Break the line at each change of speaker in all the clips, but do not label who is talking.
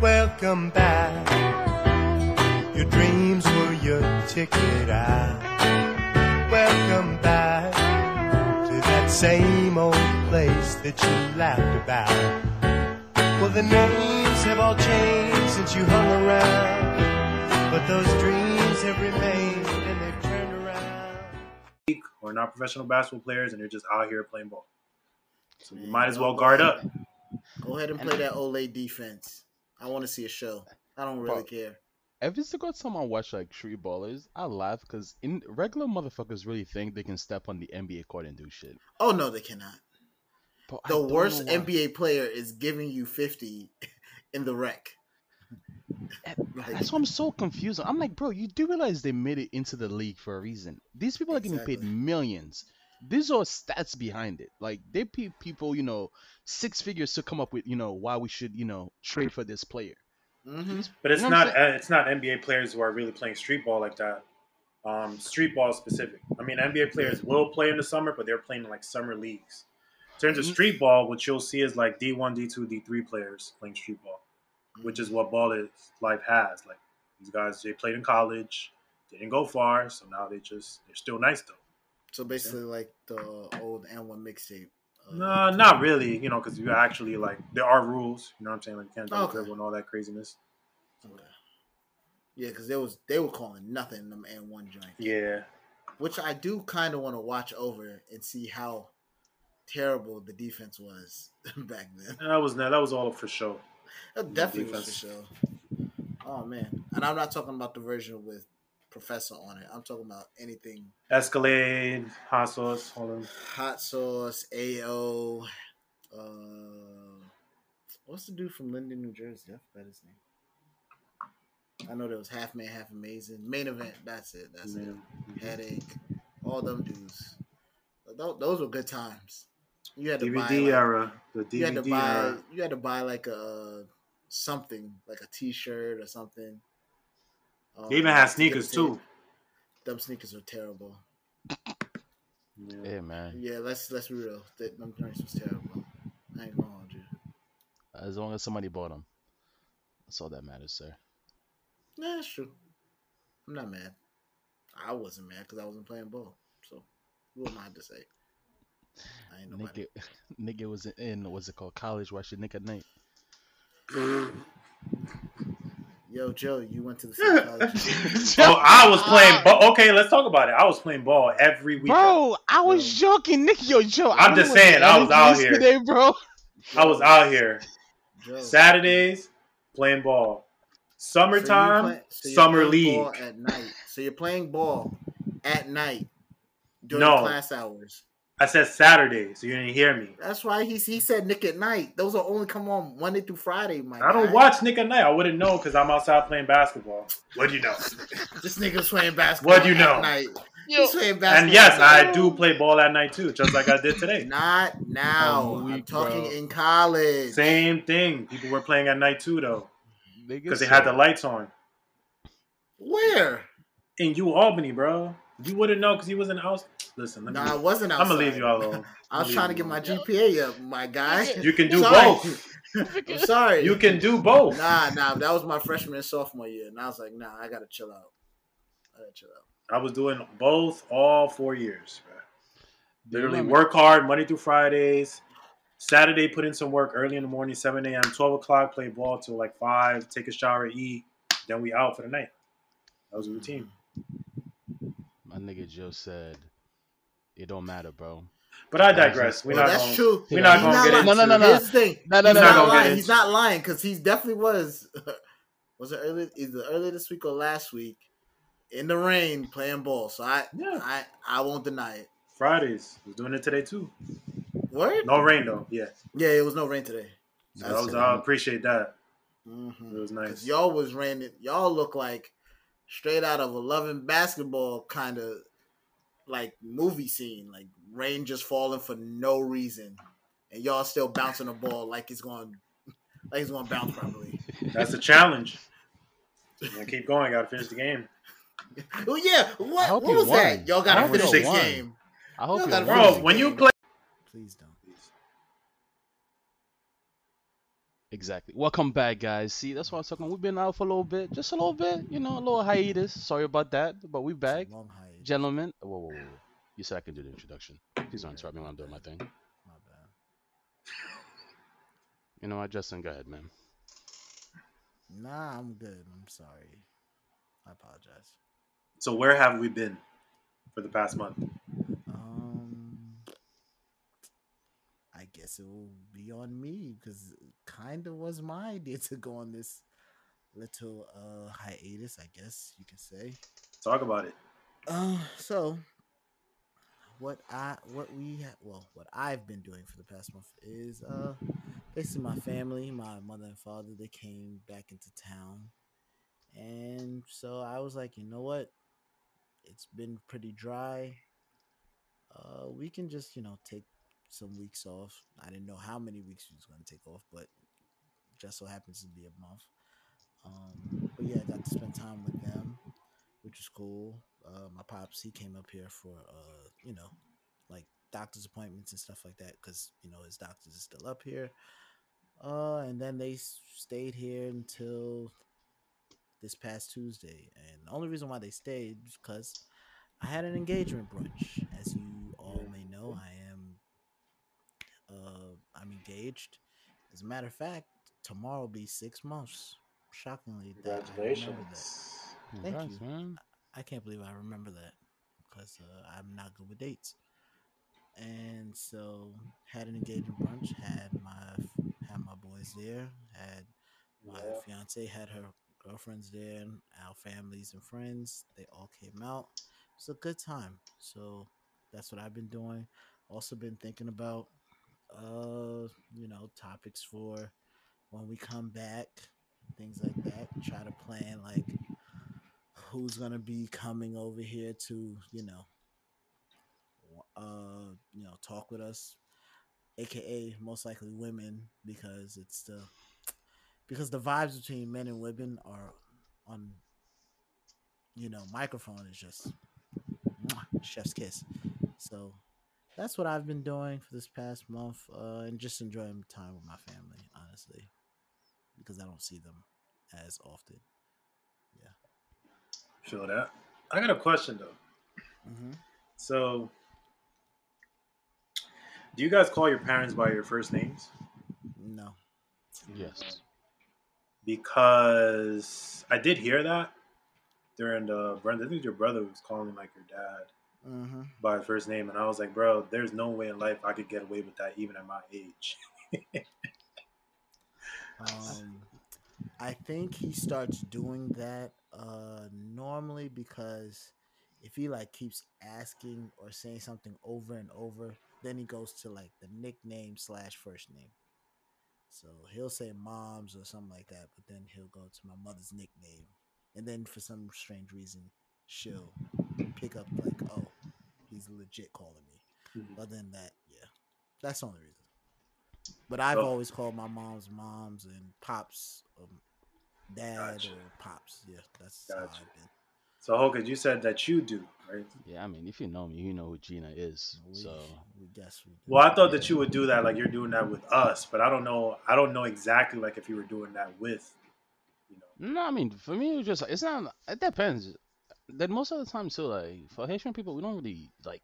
welcome back. Your dreams were your ticket out. Welcome back to that same old place that you laughed about. Well, the names have all changed since you hung around, but those dreams have remained and they've turned around.
or not professional basketball players, and they're just out here playing ball. So you might as well guard up.
Go ahead and play that olé defense. I want to see a show. I don't really
Bro.
care.
Every single time I watch like street ballers, I laugh because in regular motherfuckers really think they can step on the NBA court and do shit.
Oh no, they cannot.
But
The worst. NBA player is giving you 50 in the rec. Eh, like-
That's why I'm so confused. I'm like, bro, you do realize they made it into the league for a reason. These people are getting paid millions. These are stats behind it. Like they pay people, you know, six figures to come up with, you know, why we should, you know, trade for this player.
hmm
But it's
You know
not uh, it's not NBA players who are really playing street ball like that. Um, street ball specific. I mean, NBA players will play in the summer, but they're playing in like summer leagues. In terms of
Mhm.
street ball, what you'll see is like D one, D two, D three players playing street ball, which is what ball is life has. Like these guys, they played in college, they didn't go far, so now they just they're still nice though.
So basically, like the old AND1 mixtape. Uh,
No, not really. You know, because you actually like there are rules. You know what I'm saying? Like you can't
Okay.
and all that craziness.
Okay. Yeah, because there was they were calling nothing in them AND1 joint.
Yeah,
Which I do kind of want to watch over and see how terrible the defense was back then.
that was that was all for show.
That definitely was for sure. Oh man, and I'm not talking about the version with Professor on it. I'm talking about anything
Escalade, hot sauce. Hold on.
hot sauce, AO. Uh, what's the dude from Linden, New Jersey? I forgot his name. I know there was half man, half amazing. Main event. That's it. That's it. Headache. All them dudes. Those, were good times. You had to buy.
DVD
like-
era. The
you had to buy
era.
you had to buy like a something like a t-shirt or something Um,
They even had sneakers
a
too.
ticket. them sneakers were terrible
Yeah.
Yeah, man.
yeah let's let's be real That- them joints was terrible i ain't gonna hold you
As long as somebody bought them, that's all that matters, sir.
yeah that's true i'm not mad i wasn't mad because i wasn't playing ball so what am i to say i ain't nobody
Nigga, nigga was in what's it called? College watching Nick at Nite.
Yo joe you went to the same college
Oh, I was playing ball. Okay, let's talk about it. I was playing ball every week.
Bro, I was joking, Nick. Yo, Joe. I
I'm just saying, I was out here.
today, bro.
I was out here
joe
Saturdays playing ball.
So you
Summertime,
play- so you're
summer
ball
league.
at night. So you're playing ball at night during
No.
class hours.
I said Saturday, so you didn't hear me.
That's why he he said Nick at Nite. Those are only come on Monday through Friday, my
I don't
guy.
watch Nick at Nite. I wouldn't know because I'm outside playing basketball. What do you know?
This nigga's playing basketball.
What do you know?
At night. He's playing basketball.
And yes. I do play ball at night too, just like I did today.
Not now.
I'm
I'm talking
bro.
in college.
Same thing. People were playing at night too, though, because they had the lights on.
Where?
In U Albany, bro. You wouldn't know because you wasn't out. Listen, let
No,
me-
I wasn't outside.
I'm gonna leave you all alone.
I was trying to get my. GPA up, my guy.
You can do
Sorry.
both.
I'm sorry.
You can do both.
Nah, nah. That was my freshman and sophomore year, and I was like, nah, I gotta chill out. I gotta chill out.
I was doing both all four years. Bro. Literally work hard Monday through Fridays. Saturday, put in some work early in the morning, 7 a.m., 12 o'clock, play ball till like 5, take a shower, eat. Then we out for the night. That was a routine.
My nigga Joe said, "It don't matter, bro."
But I digress. We're
Well,
not
that's
going,
true.
We're not
He's
going to
not
get
lying.
into
No, no, no,
Here's the thing.
No, no,
he's
no,
not
no, no.
lying. He's not lying because he definitely was. was it early? Either early this week or last week in the rain playing ball. So I,
Yeah.
I, I won't deny it.
Fridays. Was doing it today too.
What?
No rain though. Yeah.
Yeah, it was no rain today.
So I, was, I appreciate that.
Mm-hmm.
It was nice.
Y'all was raining. Y'all look like straight out of a loving basketball kind of like movie scene. Like rain just falling for no reason, and y'all still bouncing the ball like it's going, like it's going to bounce properly.
That's the challenge. I keep going. Got to finish the game.
Oh yeah, what, what
you
was that? Y'all got to finish the game.
I hope
Y'all
you
gotta
won.
finish
Bro,
the
when you play.
Please don't.
Exactly. Welcome back, guys. See, that's what I was talking. We've been out for a little bit, just a little bit, you know, a little hiatus. Sorry about that, but we back,
Long hiatus.
Gentlemen. Whoa, whoa, whoa. whoa. You said I can do the introduction. Please don't interrupt me when I'm doing my thing.
My bad.
You know what, Justin? Go ahead, man.
Nah, I'm good. I'm sorry. I apologize.
So where have we been for the past month?
Um, I guess it will be on me because kind of was my idea to go on this little uh hiatus. I guess you could say.
Talk about it.
Uh, so what I what we ha- well what I've been doing for the past month is uh basically my family, my mother and father, they came back into town, and so I was like, you know what, it's been pretty dry. Uh, we can just you know take some weeks off. I didn't know how many weeks we was to take off, but just so happens to be a month. Um, but yeah, I got to spend time with them, which was cool. Uh, my pops, he came up here for, uh, you know, like doctor's appointments and stuff like that, because you know his doctors is still up here. Uh, and then they stayed here until this past Tuesday. And the only reason why they stayed is because I had an engagement brunch. As you all may know, I am uh I'm engaged. As a matter of fact, tomorrow will be six months. Shockingly, that I remember that. Thank
Congrats,
you.
man.
I can't believe I remember that because uh, I'm not good with dates. And so had an engagement brunch. Had my had my boys there. Had my
Yeah.
fiance had her girlfriends there, and our families and friends. They all came out. It's a good time. So that's what I've been doing. Also been thinking about, uh, you know, topics for when we come back, things like that. Try to plan like who's gonna be coming over here to, you know, uh, you know, talk with us, aka most likely women, because it's the because the vibes between men and women are on, you know, microphone is just chef's kiss. So that's what I've been doing for this past month, uh, and just enjoying time with my family, honestly, because I don't see them as often.
Feel that. I got a question though.
Mm-hmm.
So, do you guys call your parents by your first names?
No.
Yes.
Because I did hear that during the Brenda. I think your brother was calling like your dad
Mm-hmm.
by first name, and I was like, bro, there's no way in life I could get away with that even at my age.
Um, I think he starts doing that uh normally because if he like keeps asking or saying something over and over, then he goes to like the nickname slash first name. So he'll say mom's or something like that, but then he'll go to my mother's nickname, and then for some strange reason, she'll pick up like, oh, he's legit calling me.
Mhm.
Other than that, yeah, that's the only reason. But I've
Oh.
always called my mom's moms and pops, um, dad
Gotcha.
or pops. Yeah, that's how
Gotcha.
I've been.
So, Hoka, you said that you do, right?
Yeah, I mean, if you know me, you know who Gina is.
We,
So
we guess we do.
Well, I thought that you would do that, like you're doing that with us, but I don't know. I don't know exactly like if you were doing that with, you know.
no, I mean, for me, it's just it's not. It depends. Then most of the time, too, like for Haitian people, we don't really like.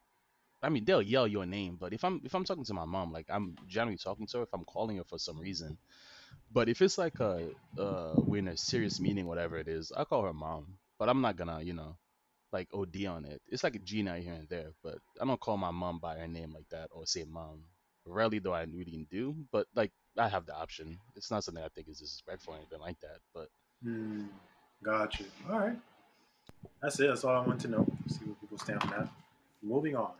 I mean, they'll yell your name, but if I'm if I'm talking to my mom, like I'm generally talking to her if I'm calling her for some reason. But if it's like a uh we're in a serious meeting, whatever it is, I call her mom. But I'm not gonna, you know, like OD on it. It's like a Gina here and there, but I don't call my mom by her name like that or say mom. Rarely do I really do, but like I have the option. It's not something I think is disrespectful or anything like that. But
Hmm. Got you. All right. That's it. That's all I want to know. See what people stand on that. Moving on.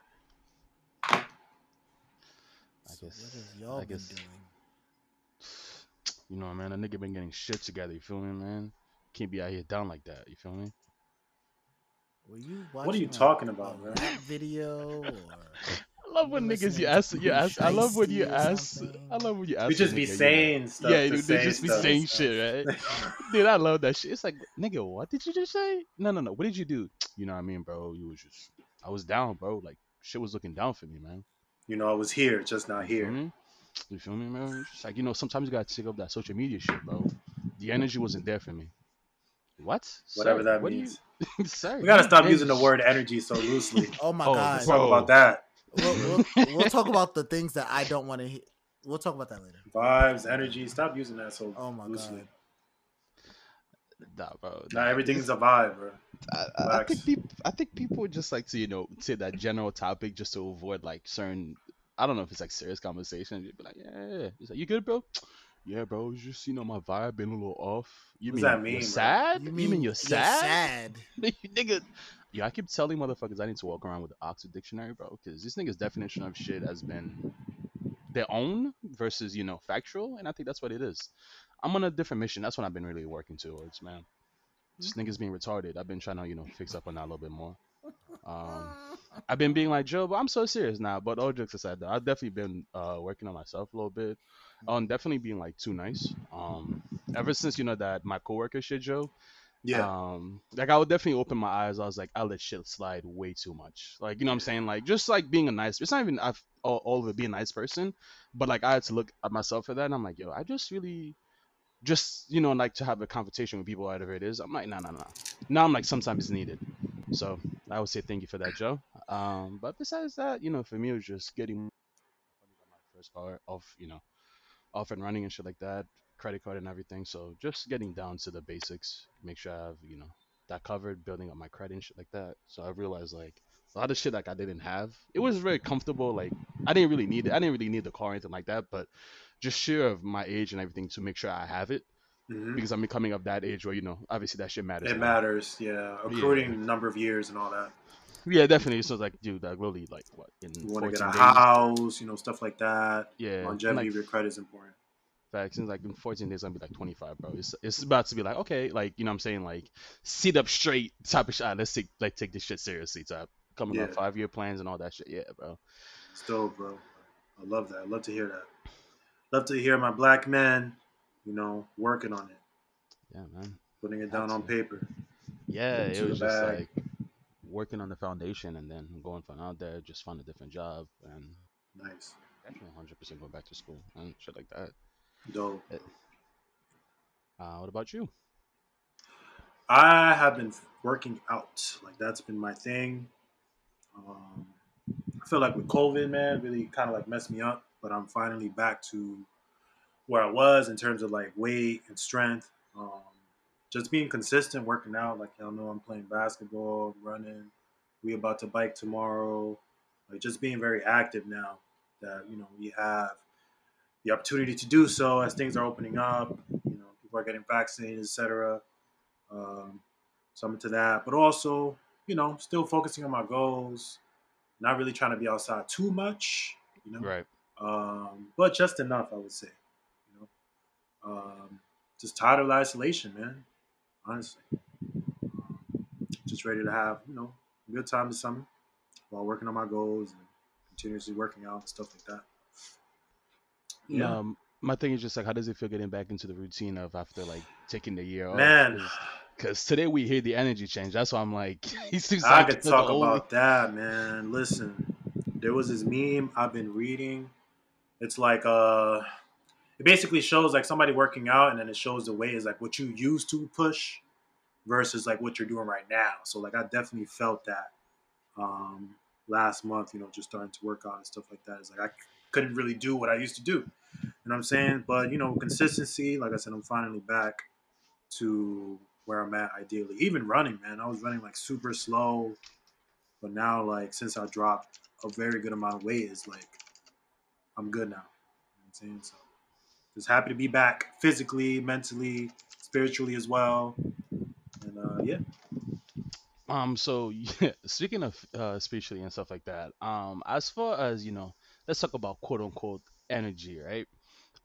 I
So
guess-
what have y'all
I
been
guess-
doing?
You know, man, a nigga been getting shit together. You feel me, man? Can't be out here down like that. You feel me?
Were you
What are you talking about, man?
Video or
I love when niggas you
listening
ask you ask. I love when you
Shiesty or
ask.
something?
I love when you ask.
We just be
nigga, you
saying
know.
stuff.
Yeah,
to
dude, they
say
just be
stuff.
saying shit, right? Dude, I love that shit. It's like, nigga, what did you just say? No, no, no. What did you do? You know what I mean, bro? You was just, I was down, bro. Like shit was looking down for me, man.
you know, I was here, just not here.
feel me? You feel me, man? It's like you know, sometimes you gotta take up that social media shit, bro. The energy wasn't there for me. What?
Whatever
Sir,
that
what
means.
You... Sir,
We gotta stop
been-
using the word energy so loosely.
Oh my
Oh,
god.
Let's talk about that.
We'll, we'll, we'll talk about the things that I don't want to hear. We'll talk about that later.
Vibes, energy. Stop using that so
Oh my
loosely.
god.
Nah, bro.
Not everything's a vibe, bro.
I, I- I think people, I think people just like to, you know, say that general topic just to avoid like certain. I don't know if it's like serious conversation. You'd be like, yeah, yeah, yeah. Like, you good, bro? Yeah, bro. It's just you know my vibe been a little off. You
What does
mean
that mean,
you're
bro?
sad? You mean, you're sad?
sad?
nigga. Yeah, I keep telling motherfuckers I need to walk around with the Oxford Dictionary, bro, because this nigga's definition of shit has been their own versus you know factual, and I think that's what it is. I'm on a different mission. That's what I've been really working towards, man. This nigga's being retarded. I've been trying to you know fix up on that a little bit more. Um, I've been being like Joe, but I'm so serious now. But all jokes aside, though, I've definitely been uh, working on myself a little bit. On definitely being like too nice. Um, ever since you know that my coworker shit, Joe.
Yeah.
Um, like I would definitely open my eyes. I was like, I let shit slide way too much. Like, you know what I'm saying? Like, just like being a nice. It's not even I've, all, all of it being a nice person, but like I had to look at myself for that, and I'm like, yo, I just really, just you know, like to have a conversation with people, whatever it is. I'm like, no, no, no. Now I'm like, sometimes it's needed. So I would say thank you for that, Joe. Um, but besides that, you know, for me it was just getting my first car off, you know, off and running and shit like that, credit card and everything. So just getting down to the basics, make sure I have, you know, that covered, building up my credit and shit like that. So I realized like a lot of shit like I didn't have. It was very comfortable. Like I didn't really need it. I didn't really need the car or anything like that, but just sure of my age and everything to make sure I have it
Mhm.
because I'm becoming of that age where you know obviously that shit matters.
It matters, yeah. Accruing number of years and all that.
Yeah, definitely. So like, dude, like really, like what in
You want to get a
days?
house, you know, stuff like that.
Yeah,
Longevity
like,
of your credit is important.
facts. And like in 14 days, I'll be like 25, bro. It's it's about to be like, okay, like you know, what I'm saying like sit up straight type of shit. Let's take like take this shit seriously. Type coming up
Yeah.
five year plans and all that shit. Yeah, bro.
Still, bro. I love that. I love to hear that. Love to hear my black men, you know, working on it,
Yeah, man.
putting it down on paper.
Yeah, it was just
bag.
like working on the foundation and then going from out there, just find a different job and
Nice.
definitely 100% go back to school and shit like that.
Dope.
Uh, what about you?
I have been working out. Like that's been my thing. Um, I feel like with COVID, man, really kind of like messed me up. But I'm finally back to where I was in terms of like weight and strength. Um, just being consistent, working out. Like y'all know, I'm playing basketball, running. We about to bike tomorrow. Like just being very active now. That you know we have the opportunity to do so as things are opening up. You know, people are getting vaccinated, etc. Um, so I'm into that, but also, you know, still focusing on my goals. Not really trying to be outside too much, you know,
Right.
um, but just enough, I would say. You know, um, just tired of isolation, man. Honestly, just ready to have you know a good time this summer while working on my goals and continuously working out and stuff like that. Yeah,
Um, my thing is just like, how does it feel getting back into the routine of after like taking the year off?
man.
Because today we hear the energy change. That's why I'm like, he seems
I
like
could talk about that, man. Listen, there was this meme I've been reading. It's like uh it basically shows like somebody working out and then it shows the way is like what you used to push versus like what you're doing right now. So like I definitely felt that um last month, you know, just starting to work out and stuff like that. It's like I couldn't really do what I used to do. You know what I'm saying? But you know, consistency, like I said, I'm finally back to where I'm at ideally. Even running, man. I was running like super slow. But now like since I dropped a very good amount of weight, it's like I'm good now. You know what I'm saying? So just happy to be back physically, mentally, spiritually as well. And uh yeah.
Um, so yeah, speaking of uh spiritually and stuff like that, um, as far as you know, let's talk about quote unquote energy, right?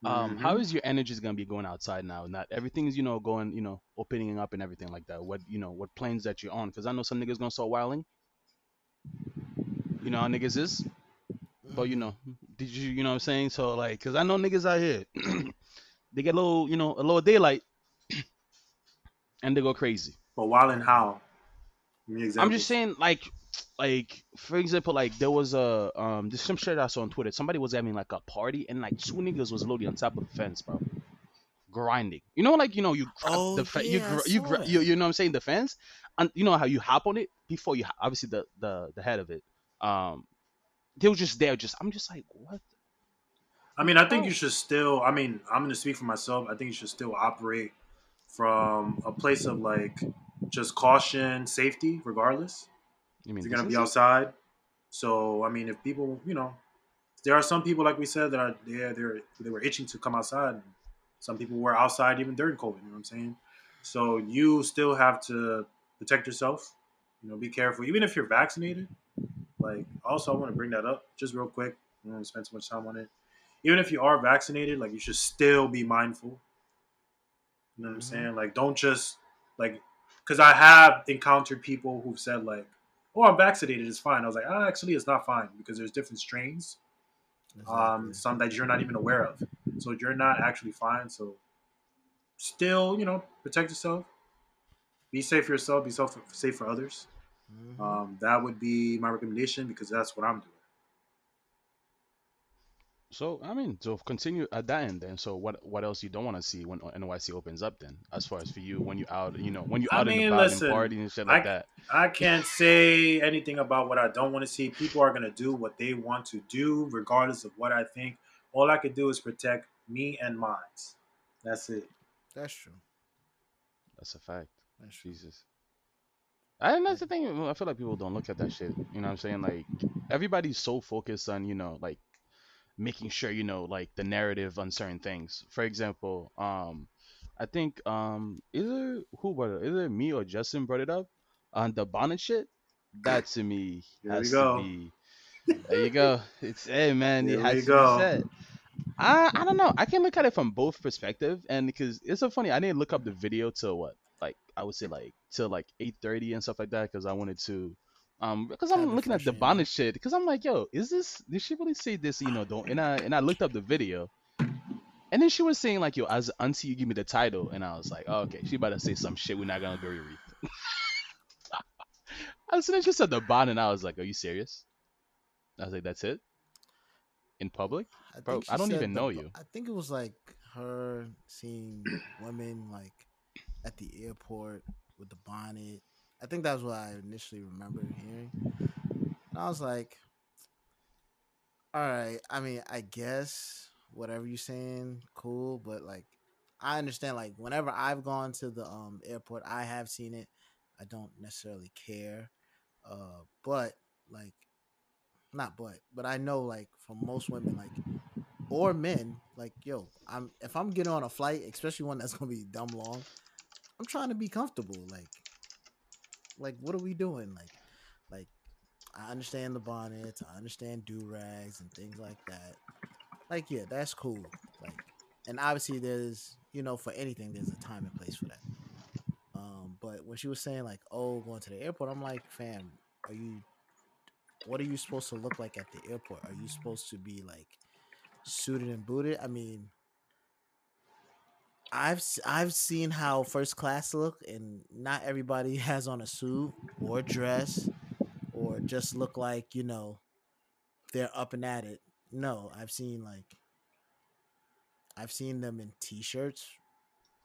Um, how
Mhm.
is your energy gonna be going outside now? Not everything's you know going you know opening up and everything like that. What you know what planes that you're on? Because I know some niggas gonna start wilding. You know how niggas is, but you know, did you you know what I'm saying? So like, cause I know niggas out here, they get a little you know a little daylight, and they go crazy.
But while in how?
I'm just saying, like, like for example, like there was a um, this some shit I saw on Twitter. Somebody was having like a party and like two niggas was loading on top of the fence, bro, grinding. You know, like you know you grab
Oh,
the fe- you
yeah, I
gr- you,
saw
gr- you you know what I'm saying the fence, and you know how you hop on it before you ho- obviously the the the head of it. Um, they were just there. Just I'm just like what.
I mean, I think
Oh.
you should still. I mean, I'm to speak for myself. I think you should still operate from a place of like just caution, safety, regardless.
You mean
If you're to be outside. So, I mean, if people, you know, there are some people, like we said, that are there. They're they were itching to come outside. Some people were outside even during COVID. You know what I'm saying? So you still have to protect yourself. You know, be careful, even if you're vaccinated. Like, also, I want to bring that up just real quick. I don't want to spend too much time on it. Even if you are vaccinated, like you should still be mindful. You know what I'm
Mhm.
saying? Like, don't just like because I have encountered people who've said like, "Oh, I'm vaccinated, it's fine." I was like, "Ah, actually, it's not fine because there's different strains, um, some that you're not even aware of, so you're not actually fine." So, still, you know, protect yourself, be safe for yourself, be self safe for others.
Mhm.
Um, that would be my recommendation because that's what I'm doing.
So I mean, so continue at that end then. So what what else you don't want to see when NYC opens up then? As far as for you, when you out, you know, when you
I
out and
mean,
about
listen,
and party and shit like
I-
that.
I can't say anything about what I don't want to see. People are going to do what they want to do, regardless of what I think. All I could do is protect me and mine. That's it.
That's true.
That's a fact.
That's true.
Jesus. I and that's the thing. I feel like people don't look at that shit. You know what I'm saying? Like everybody's so focused on you know like making sure you know like the narrative on certain things. For example, um, I think um either who brought it, either me or Justin brought it up on the bonnet shit. That to me
There
has to be. There you go. It's hey man,
There
it has to
go.
be said. I I don't know. I can look at it from both perspective, and because it's so funny, I didn't look up the video till what, like I would say like till like eight thirty and stuff like that, because I wanted to, um, because I'm looking at the bonnet shit, because I'm like, yo, is this? Did she really say this? You know, don't. And I and I looked up the video, and then she was saying like, yo, as until you give me the title, and I was like, oh, okay, she about to say some shit we're not gonna agree with. As soon as she said the bonnet, and I was like, are you serious? I was like, that's it. In public?
I
Bro, I don't even
the
know you.
I think it was like her seeing women like at the airport with the bonnet. I think that's what I initially remember hearing. And I was like, all right, I mean, I guess whatever you're saying, cool, but like I understand like whenever I've gone to the um airport, I have seen it. I don't necessarily care. Uh but like not but but I know like for most women like or men like yo I'm if I'm getting on a flight especially one that's gonna be dumb long I'm trying to be comfortable like like what are we doing like like I understand the bonnets I understand do rags and things like that like yeah that's cool like and obviously there's you know for anything there's a time and place for that um but when she was saying like oh going to the airport I'm like fam are you what are you supposed to look like at the airport? Are you supposed to be like suited and booted? I mean, I've I've seen how first class look, and not everybody has on a suit or dress or just look like you know they're up and at it. No, I've seen like I've seen them in t-shirts,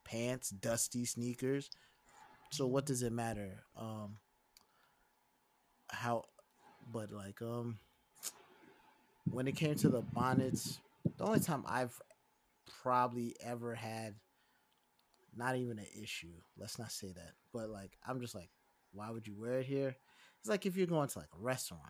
pants, dusty sneakers. So what does it matter? Um, how but like um when it came to the bonnets the only time i've probably ever had not even an issue let's not say that but like i'm just like why would you wear it here it's like if you're going to like a restaurant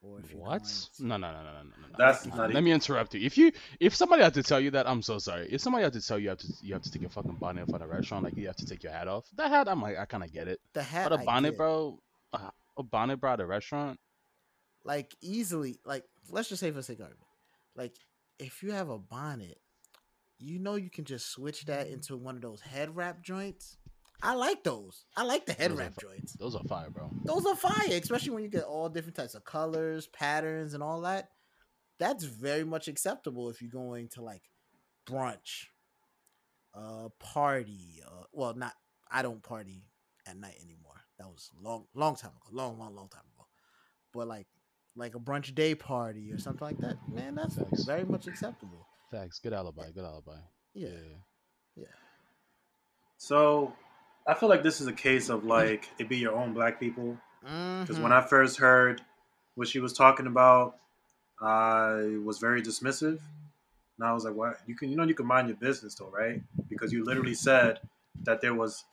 or if you're
What?
to-
No, no, no, no, no, no, no.
That's
no.
not
Let me interrupt you. If you, if somebody had to tell you that, I'm so sorry. If somebody had to tell you, you have to, you have to take your fucking bonnet off at a restaurant, like you have to take your hat off. That hat, I'm like, I kind of get it.
the hat
But a
I
bonnet,
get.
bro, uh, a bonnet, bro, at a restaurant.
like easily like let's just say for sake of argument like if you have a bonnet you know you can just switch that into one of those head wrap joints? I like those. I like the head
Those
wrap joints.
Those are fire, bro.
those are fire especially when you get all different types of colors patterns and all that. That's very much acceptable if you're going to like brunch uh party uh, well not i don't party at night anymore. That was long, long time ago, long, long, long time ago. But like, like a brunch day party or something like that, man, that's very much acceptable.
Facts. Good alibi. Good alibi.
Yeah,
Yeah.
So I feel like this is a case of like it be your own black people. Because
Mhm.
when I first heard what she was talking about, I was very dismissive. And I was like, "What? You can, you know, you can mind your business, though, right? Because you literally said that there was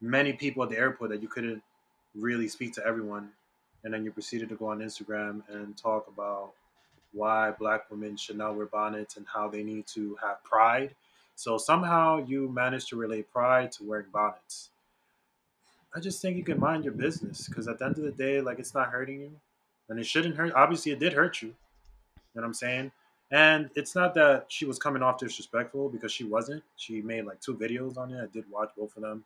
many people at the airport that you couldn't really speak to everyone, and then you proceeded to go on Instagram and talk about why Black women should not wear bonnets and how they need to have pride. So somehow you managed to relate pride to wearing bonnets. I just think you can mind your business because at the end of the day, like it's not hurting you, and it shouldn't hurt. Obviously, it did hurt you. You know what I'm saying? And it's not that she was coming off disrespectful because she wasn't. She made like two videos on it. I did watch both of them,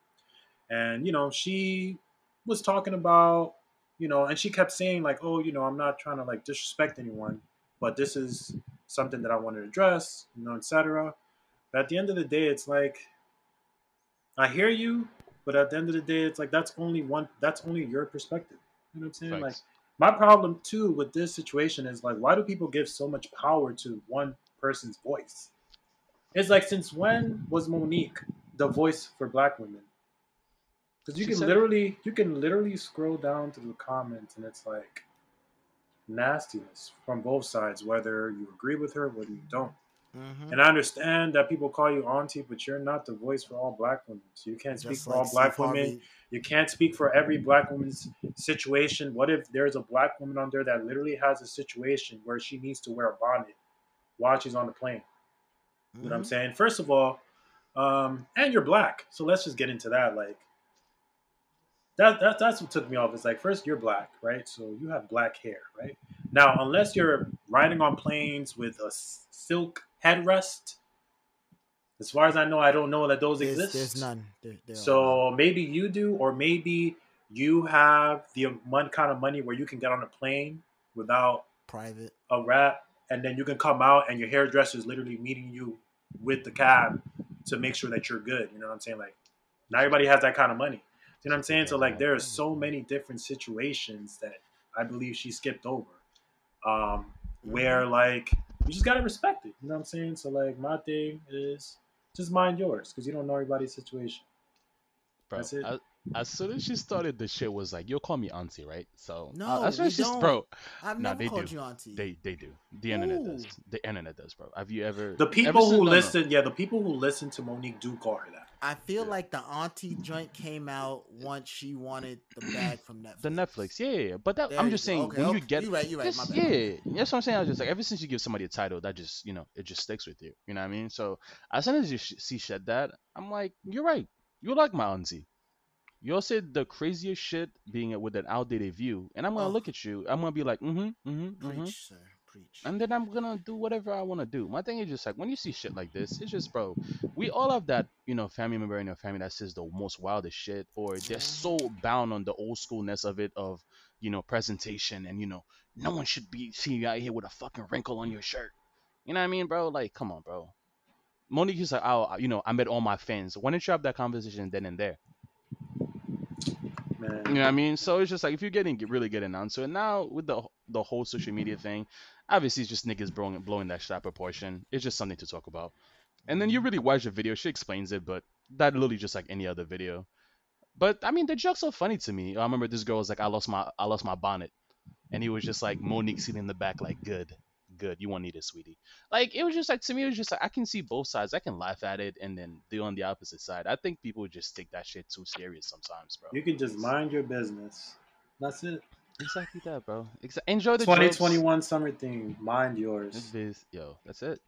and you know she was talking about you know, and she kept saying like, oh, you know, I'm not trying to like disrespect anyone, but this is something that I wanted to address, you know, etc. But at the end of the day, it's like I hear you, but at the end of the day, it's like that's only one. That's only your perspective. You know what I'm saying? Like my problem too with this situation is like, why do people give so much power to one person's voice? It's like since when was Mo'Nique the voice for Black women? Because you
She
can literally, you can literally scroll down to the comments, and it's like nastiness from both sides, whether you agree with her, whether you don't.
Mhm.
And I understand that people call you auntie, but you're not the voice for all black women. So you can't speak
Just
for
like
all black
Steve
women. You can't speak for every black woman's situation. What if there's a black woman on there that literally has a situation where she needs to wear a bonnet while she's on the plane? You know what I'm
Mhm.
saying? First of all, um, and you're black, so let's just get into that. Like that, that that's what took me off. It's like first you're black, right? So you have black hair, right? Now, unless you're riding on planes with a silk headrest, as far as I know, I don't know that those
There's,
exist.
there's none. There, there are.
So maybe you do, or maybe you have the one kind of money where you can get on a plane without
private.
a wrap, and then you can come out and your hairdresser is literally meeting you with the cab to make sure that you're good. You know what I'm saying? Like, not everybody has that kind of money. You know what I'm saying? So like, there are so many different situations that I believe she skipped over, um, where like you just gotta respect it. You know what I'm saying? So like, my thing is just mind yours because you don't know everybody's situation.
Bro,
That's it.
As, as soon as she started, the shit was like, "You'll call me auntie, right?" So
No,
uh, as soon as she's
don't.
bro,
I've
Nah,
never
they
called
do.
you auntie.
they they do. The internet does. The internet does, bro. Have you ever?
The
ever
people
since-
who
no, no.
listen, yeah, the people who listen to Mo'Nique do call her that.
I feel like the auntie joint came out once she wanted the bag from Netflix.
the Netflix, yeah, yeah, yeah. But that I'm just saying
Okay,
when you get
You right, you right.
just, yeah, that's what I'm saying. I was just like, ever since you give somebody a title, that just you know it just sticks with you. You know what I mean? So as soon as you sh- see shed that, I'm like, you're right. You like my auntie. You all said the craziest shit being with an outdated view, and I'm gonna
Oh.
look at you. I'm gonna be like, mm-hmm, mm-hmm,
Preach,
mm-hmm.
sir. Preach.
and then I'm gonna do whatever I want to do. My thing is just like when you see shit like this, it's just bro. We all have that you know family member in your family that says the most wildest shit, or they're so bound on the old schoolness of it of you know presentation and you know no one should be seeing you out here with a fucking wrinkle on your shirt. You know what I mean, bro? Like, come on, bro. Mo'Nique is like, oh, you know, I met all my fans. Why didn't you have that conversation then and there?
Man,
You know what I mean? So it's just like if you're getting get- really getting onto it now with the the whole social media thing, obviously it's just niggas blowing blowing that shit out proportion. It's just something to talk about. And then you mm-hmm. really watch the video, she explains it, but that literally just like any other video. But I mean, the jokes are funny to me. I remember this girl was like, "I lost my I lost my bonnet," and he was just like Mo'Nique sitting in the back like, "Good, good, you won't need it, sweetie." Like it was just like to me, it was just like I can see both sides. I can laugh at it and then do on the opposite side. I think people just take that shit too serious sometimes, bro.
you can just mind your business. That's it.
Exactly that, bro. Exa- enjoy the jokes.
2021 summer theme. Mind yours.
This yo, that's it.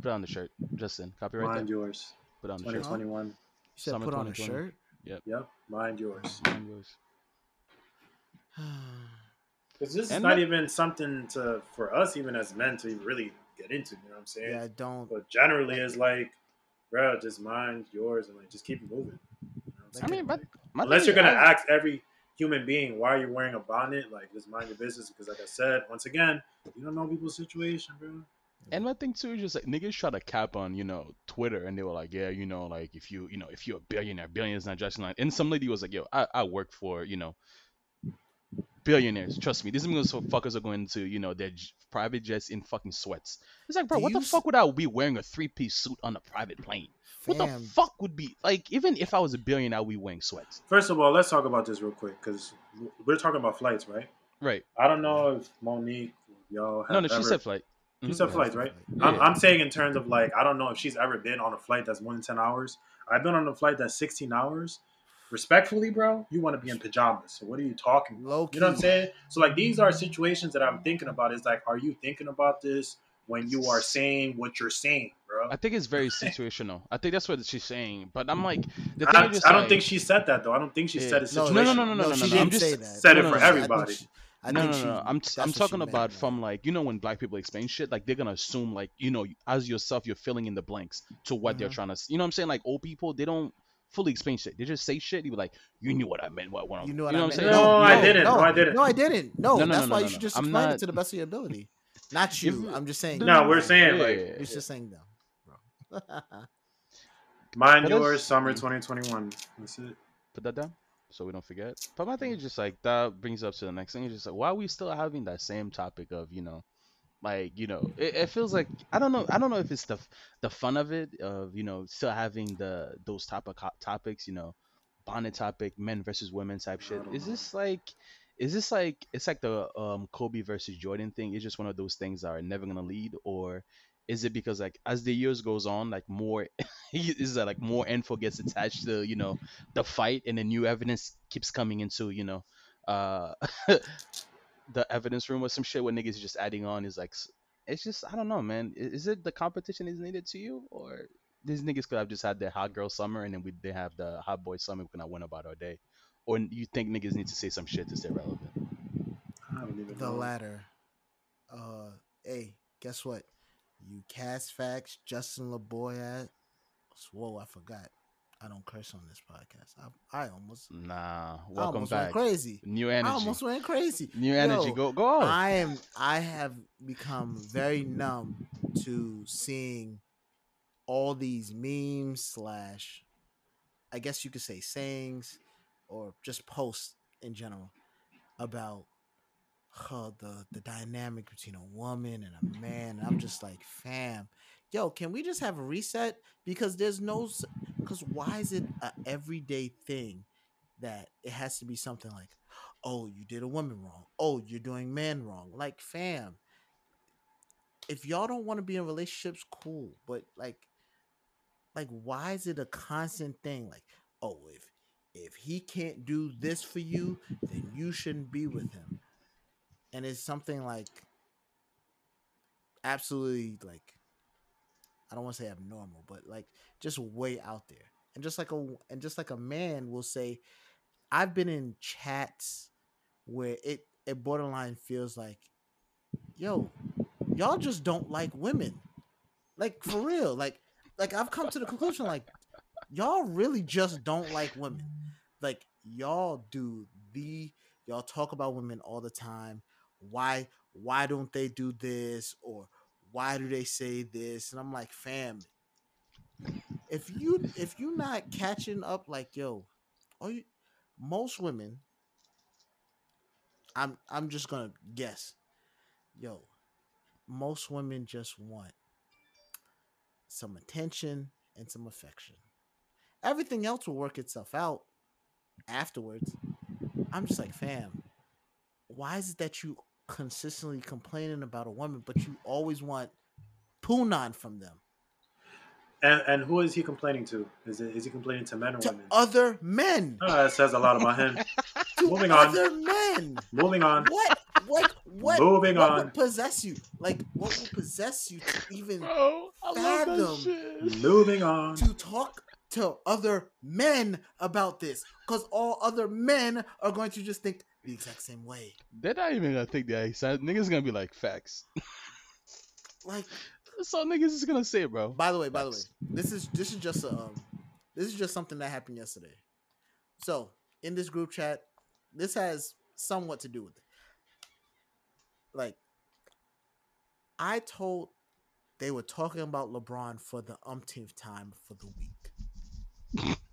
Put on the shirt, Justin. Copyright
Mind
that.
yours.
Put on the shirt.
2021.
You said
Summer
put on a
2020.
shirt.
Yep. Mind yours.
Mind yours.
Because this is not
the-
even something to for us, even as men, to really get into. You know what I'm saying?
yeah, don't.
But generally, it's like, bro, just mind yours and like just keep moving. You know I'm
mean, but my
unless you're gonna
I-
ask every human being why you're wearing a bonnet, like just mind your business. Because like I said, once again, you don't know people's situation, bro.
And my thing too is just like niggas try to cap on, you know, Twitter and they were like, yeah, you know, like if you, you know, if you're a billionaire, billionaires not just like and some lady was like, yo, I, I work for, you know, billionaires. Trust me, these motherfuckers are going to, you know, their j- private jets in fucking sweats. It's like, bro,
Do
what the
s-
fuck would I be wearing a three piece suit on a private plane? What the
Fam,
fuck would be like? Even if I was a billionaire, I'd be wearing sweats.
First of all, let's talk about this real quick because we're talking about flights, right?
Right?
I don't know if Mo'Nique, y'all. Have
No, no, she
ever-
said flight.
She
Mhm.
said
Yeah,
flights, right?
flight.
I'm,
Yeah.
I'm saying in terms of like, I don't know if she's ever been on a flight that's more than 10 hours. I've been on a flight that's 16 hours. Respectfully, bro, you want to be in pajamas. So what are you talking about?
Low
You know what I'm saying? So like these are situations that I'm thinking about. Is like, are you thinking about this when you are saying what you're saying, bro?
I think it's very situational. I think that's what she's saying. But I'm like, the thing
I,
is just
I don't
like-
think she said that though. I don't think she
Yeah.
said it's
No,
situational.
no, no, no, no, no,
she
no,
didn't
I'm just
say that.
said
it for
no, no,
everybody.
I
no, no, no, no. I'm
that's
I'm talking
meant,
about
man.
from like you know when black people explain shit, like they're gonna assume like you know as yourself you're filling in the blanks to what they're
Mhm.
trying to. You know what I'm saying? Like old people, they don't fully explain shit. They just say shit. You be like, you knew what I meant. What, what
You know
you
what
know
I
what I'm
meant?
saying?
No, I didn't.
No,
No, I didn't.
No, I didn't. No,
No, no,
that's
no,
why
no,
you should just
I'm
explain
not-
it to the best of your ability. Not you.
If-
I'm just saying.
No,
you.
we're saying
Yeah,
like
yeah, yeah.
You're just saying them, bro.
mine,
But
yours,
that's-
summer mm. 2021. That's it.
Put that down so we don't forget. But my thing is just like that brings up to the next thing. Is just like why are we still having that same topic of you know, like you know, it, it feels like I don't know. I don't know if it's the the fun of it of you know still having the those co- topics. You know, bonnet topic, men versus women type shit. Is this like? Is this like it's like the um Kobe versus Jordan thing? It's just one of those things that are never gonna lead, or is it because like as the years goes on, like more is that like more info gets attached to you know the fight and the new evidence keeps coming into you know uh the evidence room or some shit where niggas is just adding on is like it's just I don't know man is it the competition is needed to you or these niggas could have just had their hot girl summer and then we they have the hot boy summer we cannot win about our day or you think niggas need to say some shit to stay relevant
I don't even
The
know.
latter. Uh, hey, guess what? You cast facts, Justin LeBoy. Whoa, I forgot. I don't curse on this podcast. I, I almost,
nah
I
welcome
almost
back
went crazy.
new energy.
I
energy
almost went crazy.
new energy
Yo,
go go on.
I am. I have become very numb to seeing all these memes slash, I guess you could say sayings, or just posts in general about uh, the the dynamic between a woman and a man. And I'm just like, fam, yo, can we just have a reset? Because there's no, because why is it a everyday thing that it has to be something like, oh, you did a woman wrong. Oh, you're doing man wrong. Like, fam, if y'all don't want to be in relationships, cool. But like, like, why is it a constant thing? Like, oh, if if he can't do this for you, then you shouldn't be with him. And it's something like absolutely like I don't want to say abnormal, but like just way out there. And just like a and just like a man will say, I've been in chats where it it borderline feels like, yo, y'all just don't like women. Like for real. Like like I've come to the conclusion like y'all really just don't like women. Like y'all do the y'all talk about women all the time. Why why don't they do this or why do they say this? And I'm like, fam, if you if you're not catching up like yo, are you most women I'm I'm just gonna guess. Yo, most women just want some attention and some affection. Everything else will work itself out afterwards. I'm just like, fam, why is it that you consistently complaining about a woman, but you always want punan from them?
And and who is he complaining to? Is it is he complaining to men or
To
women?
other men.
Oh, that says a lot about him.
To
moving on.
other men.
Moving on.
What? What? What?
Moving
what
on.
would possess you? Like, what will possess you to even
Bro, I love
fathom.
that shit.
Moving on.
to talk to other men about this? Because all other men are going to just think the exact same way.
They're not even gonna think that. Niggas gonna be like facts.
Like,
all niggas is gonna say, bro.
by the way, by the way, this is this is just a, um, this is just something that happened yesterday. So in this group chat, this has somewhat to do with it. Like, I told they were talking about LeBron for the umpteenth time for the week.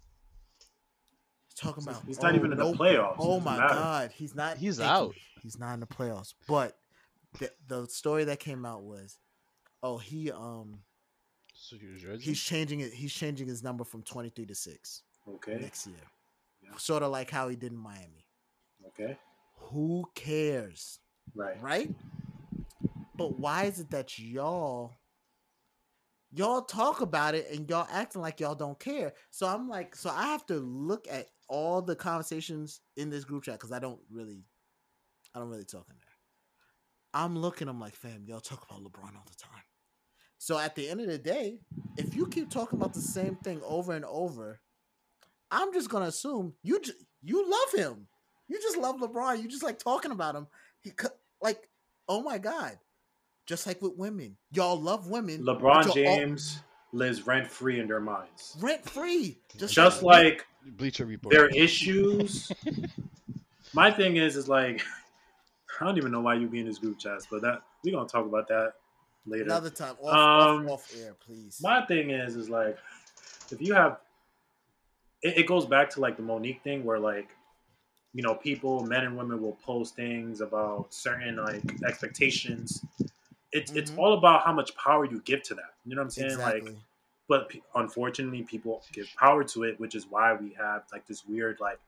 talking about
He's not
oh,
even in the
no-
playoffs.
Oh my
matter.
god, he's not.
He's
thank you.
out.
He's not in the playoffs. But the the story that came out was, oh he um
So your jersey?
he's changing it. He's changing his number from twenty three to six
Okay.
next year.
Yeah.
Sort of like how he did in Miami.
Okay.
Who cares,
Right.
right? But why is it that y'all y'all talk about it and y'all acting like y'all don't care? So I'm like, so I have to look at all the conversations in this group chat because I don't really, I don't really talk in there. I'm looking, I'm like, fam, y'all talk about LeBron all the time. So at the end of the day, if you keep talking about the same thing over and over, I'm just gonna assume you you love him. You just love LeBron. You just like talking about him. He like, oh my god, just like with women, y'all love women.
LeBron James lives rent free in their minds.
rent free, just,
Just like
Bleacher Report.
their issues. My thing is, is like, I don't even know why you be in this group chat, but that we're gonna talk about that later.
another time off,
Um,
off, off air, please.
My thing is, is like, if you have, it, it goes back to like the Mo'Nique thing, where like, you know, people, men and women, will post things about certain like expectations. It's it's
Mhm.
all about how much power you give to that. You know what I'm saying?
exactly.
Like, but pe- unfortunately, people give power to it, which is why we have like this weird like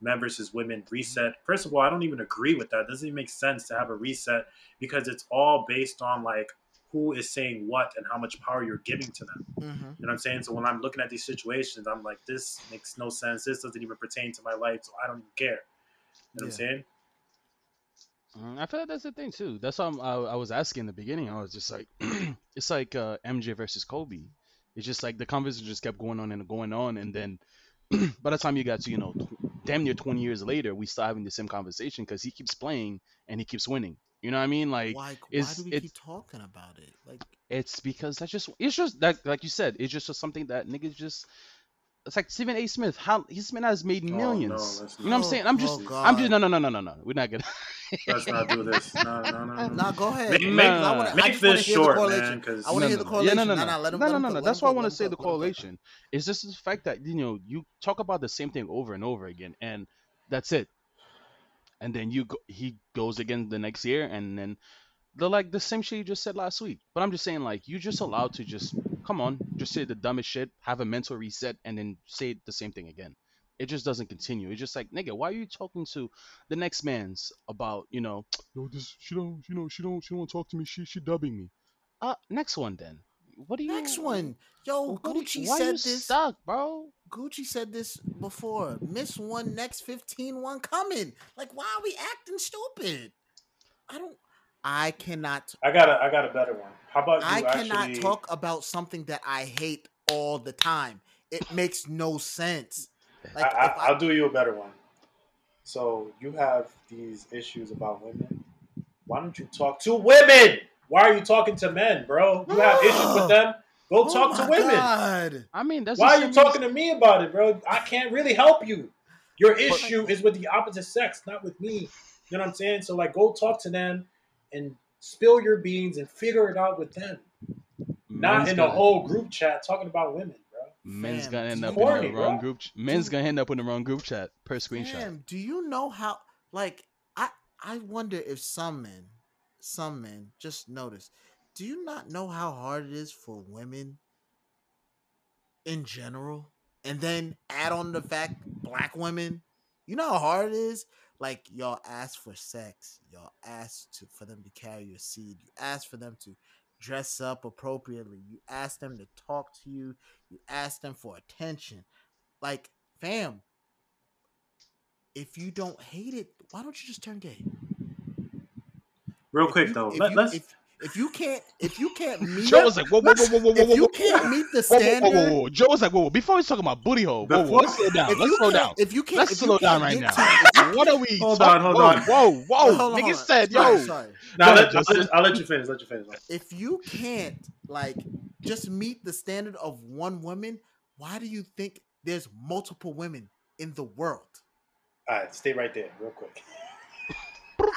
men versus women reset. First of all, I don't even agree with that. It doesn't even make sense to have a reset because it's all based on like who is saying what and how much power you're giving to them.
Mhm.
You know what I'm saying? So when I'm looking at these situations, I'm like, this makes no sense. This doesn't even pertain to my life, so I don't even care. You know what I'm saying?
Mm, I feel like that's the thing too. That's why I'm, I, I was asking in the beginning. I was just like, it's like uh, MJ versus Kobe. It's just like the conversation just kept going on and going on, and then by the time you got to you know tw- damn near 20 years later, we still having the same conversation because he keeps playing and he keeps winning. You know what I mean? Like
why? Why
it's-
do we
it's-
keep talking about it? Like,
it's because that's just it's just that like you said, it's just something that niggas just. It's like Stephen A. Smith. How this man has made
Oh, no,
millions. you know what I'm saying? I'm
Oh,
just,
oh,
I'm just no, no, no, no, no, no. We're not gonna.
Let's not do this. No, no, no, no.
nah, go ahead.
Make, make,
nah, nah.
wanna-
make
just
this short, man. Because
I wanna hear the
Yeah,
correlation.
no, no,
Nah,
no,
nah, let him-
no,
let
no,
him
no, no. That's why I want to say the
let him cook.
correlation. Is just the fact that you know you talk about the same thing over and over again, and that's it. And then you go, he goes again the next year, and then the like the same shit you just said last week. But I'm just saying, like you just allowed to just come on, just say the dumbest shit, have a mental reset, and then say the same thing again. It just doesn't continue. It's just like nigga, why are you talking to the next man's about you know? Yo, this she don't, you know, she don't, she don't talk to me. She she dubbing me. Uh, next one then. What do you?
Next one, yo,
What do you-
Gucci
why
said
you
this.
stuck, bro?
Gucci said this before. Miss one, next 15, one coming. Like, why are we acting stupid? I don't. I cannot.
I got a, I got a better one. How about you
I cannot
actually,
talk about something that I hate all the time. It makes no sense.
I,
Like,
I,
if I-
I'll do you a better one. So you have these issues about women. Why don't you talk to women? Why are you talking to men, bro? You have issues with them. Go
oh
talk to women.
God.
I mean, that's
Why are you talking to me about it, bro? I can't really help you. Your issue is with the opposite sex, not with me. You know what I'm saying? So like, go talk to them and spill your beans and figure it out with them, not
men's
in a
gonna-
whole group chat talking about women, bro.
Men's gonna end up in the wrong
bro.
group. Men's gonna end up in the wrong group chat per screenshot.
Damn, do you know how? Like, I I wonder if some men, some men, just notice. Do you not know how hard it is for women in general, and then add on the fact black women? You know how hard it is. Like y'all ask for sex, y'all ask to for them to carry your seed, you ask for them to dress up appropriately, you ask them to talk to you, you ask them for attention. Like, fam, if you don't hate it, why don't you just turn gay?
Real
If
quick
you-
though,
if
let,
you,
let's
if, if you can't if you can't meet
Joe was like, whoa, whoa, whoa, whoa, whoa, whoa,
if you
whoa,
can't meet the
whoa, whoa, whoa,
standard,
whoa, whoa. Joe was like, whoa, whoa, before we talk about booty hole, whoa, whoa,
Before-
let's slow down.
if
Let's
you
slow
can't-
down.
If you can't,
Let's
if you
slow down
can't
right
get
now.
To- if you-
What are we?
Hold
talk-
on, hold
whoa,
on.
Whoa, whoa,
hold on,
nigga
hold
said,
Sorry,
yo.
sorry.
now
No,
let,
just-
I'll, let, I'll let you finish. Let you finish.
If you can't like just meet the standard of one woman, why do you think there's multiple women in the world?
All right, stay right there, real quick.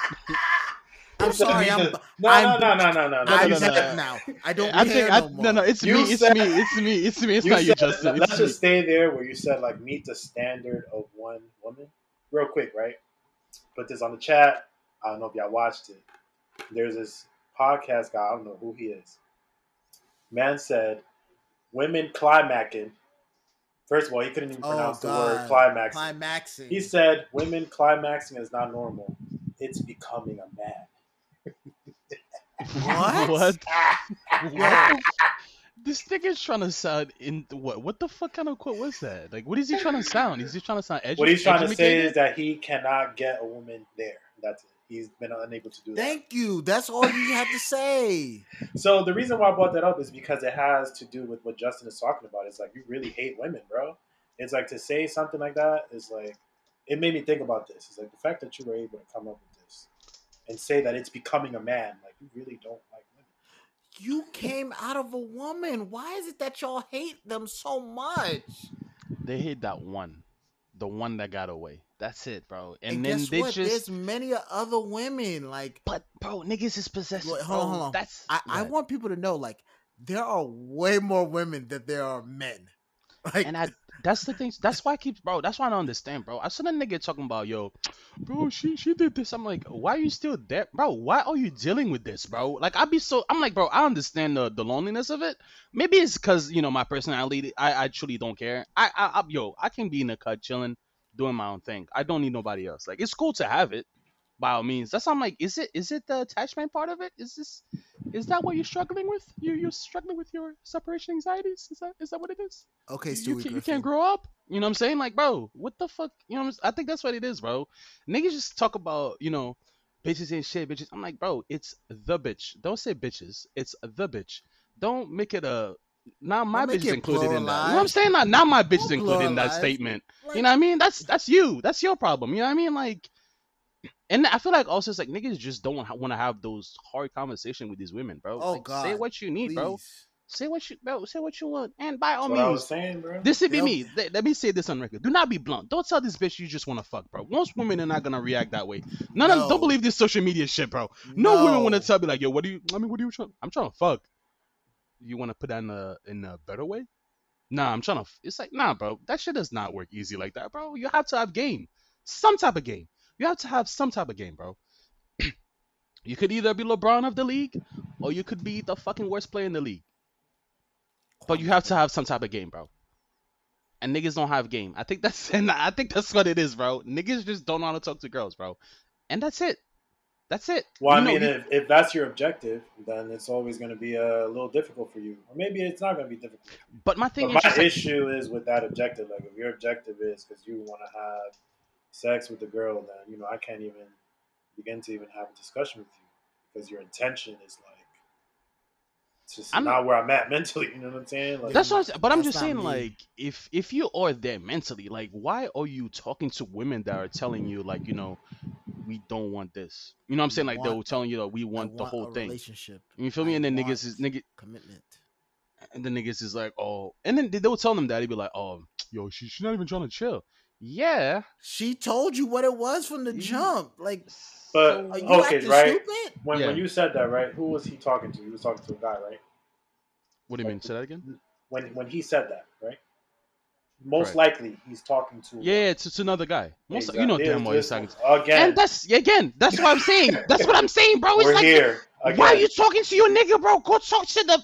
I'm sorry. I'm,
no,
I'm-
no, no, no, no, no, no.
I'm
no, no, no.
now. I don't
I
care
think I,
no more.
no, no, it's
You
me, it's me, it's me, it's me. It's
You
not you, Justin.
Let's
It's me.
just stay there where you said like meet the standard of one woman. Real quick, right? Put this on the chat. I don't know if y'all watched it. There's this podcast guy. I don't know who he is. Man said, "Women climaxing." First of all, he couldn't even
Oh
pronounce the word climaxing.
Climaxing.
He said, "Women climaxing is not normal. It's becoming a man."
What?
what? What? This nigga's trying to sound in what? What the fuck kind of quote was that? Like, what is he trying to sound? Is he trying to sound edgy?
What he's trying to say is that he cannot get a woman there. That's it. He's been unable to do that.
Thank you. That's all you have to say.
So the reason why I brought that up is because it has to do with what Justin is talking about. It's like you really hate women, bro. It's like to say something like that is like it made me think about this. It's like the fact that you were able to come up with this and say that it's becoming a man, like you really don't like women.
You came out of a woman. Why is it that y'all hate them so much?
They hate that one, the one that got away. That's it, bro. And,
And,
then
guess
they
what?
just.
There's many other women. Like
But bro, niggas is possessive.
Wait, hold on, hold on.
That's
I, I want people to know, like there are way more women than there are men. Like
and I that's the thing. That's why I keep bro. That's why I don't understand, bro. I saw a nigga talking about yo, bro. She she did this. I'm like, why are you still there, bro? Why are you dealing with this, bro? Like I'd be so. I'm like, bro. I understand the the loneliness of it. Maybe it's because you know my personality. I I truly don't care. I I, I yo, I can be in the cut chilling, doing my own thing. I don't need nobody else. Like it's cool to have it. By all means, that's why I'm like, is it is it the attachment part of it? Is this is that what you're struggling with? You you're struggling with your separation anxieties? Is that is that what it is?
okay,
you,
Stewie
you, can't, you can't grow up. You know what I'm saying? Like, bro, what the fuck? You know, what I'm, s- I think that's what it is, bro. Niggas just talk about, you know, bitches and shit, bitches. I'm like, bro, it's the bitch. Don't say bitches. It's the bitch. Don't make it a. Now my
Don't
bitch is included in that. You know what I'm saying? Now, now my bitch is included in that statement.
Like,
You know what I mean? That's that's you. That's your problem. You know what I mean? Like, and I feel like also it's like niggas just don't want to have those hard conversation with these women, bro.
Oh,
like, say what you need, bro. Say what you, bro. Say what you want, and by all
That's what I
means,
was saying, bro.
this would be
Yep.
me. Let, let me say this on record. Do not be blunt. Don't tell this bitch you just want to fuck, bro. Most women are not gonna react that way. None of
No.
don't believe this social media shit, bro. No, women want to tell me like, yo, what do you? I mean, what are you trying? I'm trying to fuck. You want to put that in a in a better way? Nah, I'm trying to. f- It's like, nah, bro. That shit does not work easy like that, bro. You have to have game, some type of game. You have to have some type of game, bro. you could either be LeBron of the league, or you could be the fucking worst player in the league. But you have to have some type of game, bro. And niggas don't have game. I think that's and I think that's what it is, bro. Niggas just don't know how to talk to girls, bro. And that's it. That's it.
Well, I
You know,
mean, if, if that's your objective, then it's always going to be a little difficult for you, or maybe it's not going to be difficult.
but my thing
But
is
my
like,
issue is with that objective. Like, if your objective is because you want to have sex with a girl, then you know I can't even begin to even have a discussion with you because your intention is like it's just
I'm-
not where I'm at mentally. You know what I'm saying? Like,
That's what I'm saying. But I'm just saying,
me.
like, if if you are there mentally, like, why are you talking to women that are telling you, like, you know, we don't want this? You know what I'm
We
saying? Like, they're telling you that we
I
want the whole
a
thing.
Relationship.
You feel me?
I
And then niggas is nigga,
commitment.
and the niggas is like, oh, and then they, they will tell them that he'd be like, oh, yo, she, she's not even trying to chill. Yeah.
She told you what it was from the jump. Like,
But-
are you
Okay, right.
stupid?
when
Yeah.
when you said that, right? Who was he talking to? He was talking to a guy, right?
What do you mean? Say that again?
When when he said that, right? Most
Right.
likely, he's talking to
Yeah, it's, it's another guy. Most,
Exactly.
You know
It
damn
is
well he's talking. To.
Again,
And that's again, that's what I'm saying. That's what I'm saying, bro. It's
we're
like
here. Again.
Why are you talking to your nigga, bro? Go talk to the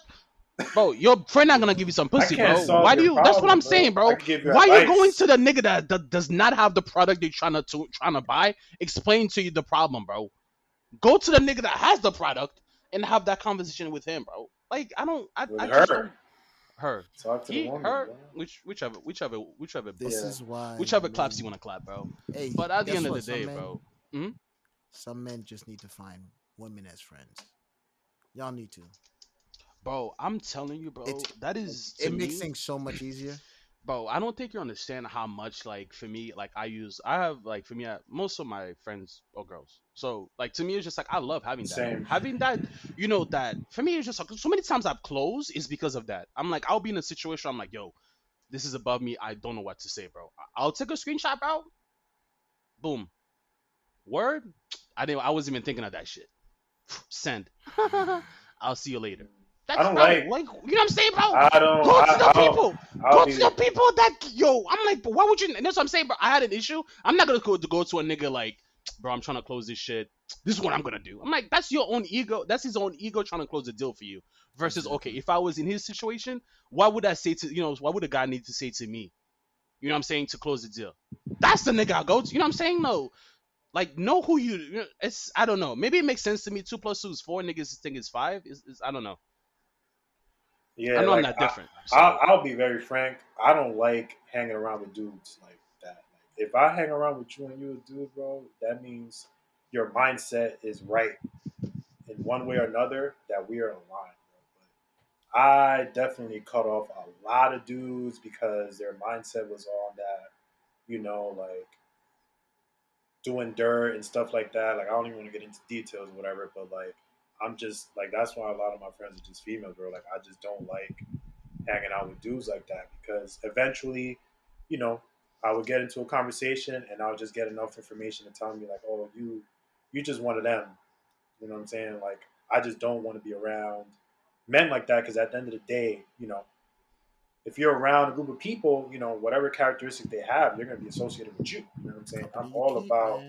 bro. Your friend not gonna give you some pussy, bro. Why do
your
you? That's what I'm saying, bro.
I can give you
Why you going to the nigga that, that does not have the product you're trying to, to trying to buy? Explain to you the problem, bro. Go to the nigga that has the product and have that conversation with him, bro. Like I don't, I,
with
I just
her?
don't, her,
Talk to
he,
the woman.
her,
bro.
which whichever, whichever, whichever,
This
Yeah.
is why.
whichever claps you want to clap, bro.
Hey,
But at the
guess
end of the day,
men-
bro, hmm?
Some men just need to find women as friends. Y'all need to.
Bro, I'm telling you, bro,
It's-
that is
It makes
me-
things so much easier.
bro i don't think you understand how much like for me like i use i have like for me I, most of my friends are girls so like to me it's just like i love having that
Same.
having that you know that for me it's just like so many times i've closed is because of that i'm like i'll be in a situation i'm like yo this is above me i don't know what to say bro I- i'll take a screenshot bro boom word i didn't i wasn't even thinking of that shit Send. I'll see you later. That's
I don't
bro,
like-
You know what I'm saying, bro?
I don't.
Go
I,
to the people. Go to the people that yo. I'm like, but why would you? And that's what I'm saying, bro. I had an issue. I'm not gonna go to go to a nigga like, bro. I'm trying to close this shit. This is what I'm gonna do. I'm like, that's your own ego. That's his own ego trying to close the deal for you. Versus, okay, if I was in his situation, why would I say to you know? Why would a guy need to say to me? You know what I'm saying to close the deal. That's the nigga I go to. You know what I'm saying? No. Like know who you. It's I don't know. Maybe it makes sense to me. Two plus two is four. Niggas think it's five. Is I don't know.
Yeah,
I know
like,
I'm not different. so-
I'll, I'll be very frank. I don't like hanging around with dudes like that. Like, if I hang around with you and you a dude, bro, that means your mindset is right in one way or another that we are aligned. Bro. But I definitely cut off a lot of dudes because their mindset was on that, you know, like doing dirt and stuff like that. Like I don't even want to get into details or whatever, but like I'm just like that's why a lot of my friends are just females, bro. Like I just don't like hanging out with dudes like that because eventually, you know, I would get into a conversation and I'll just get enough information to tell me like, oh, you you just one of them. You know what I'm saying? Like I just don't want to be around men like that because at the end of the day, you know, if you're around a group of people, you know, whatever characteristic they have, they're going to be associated with you. You know what I'm saying? I'm all about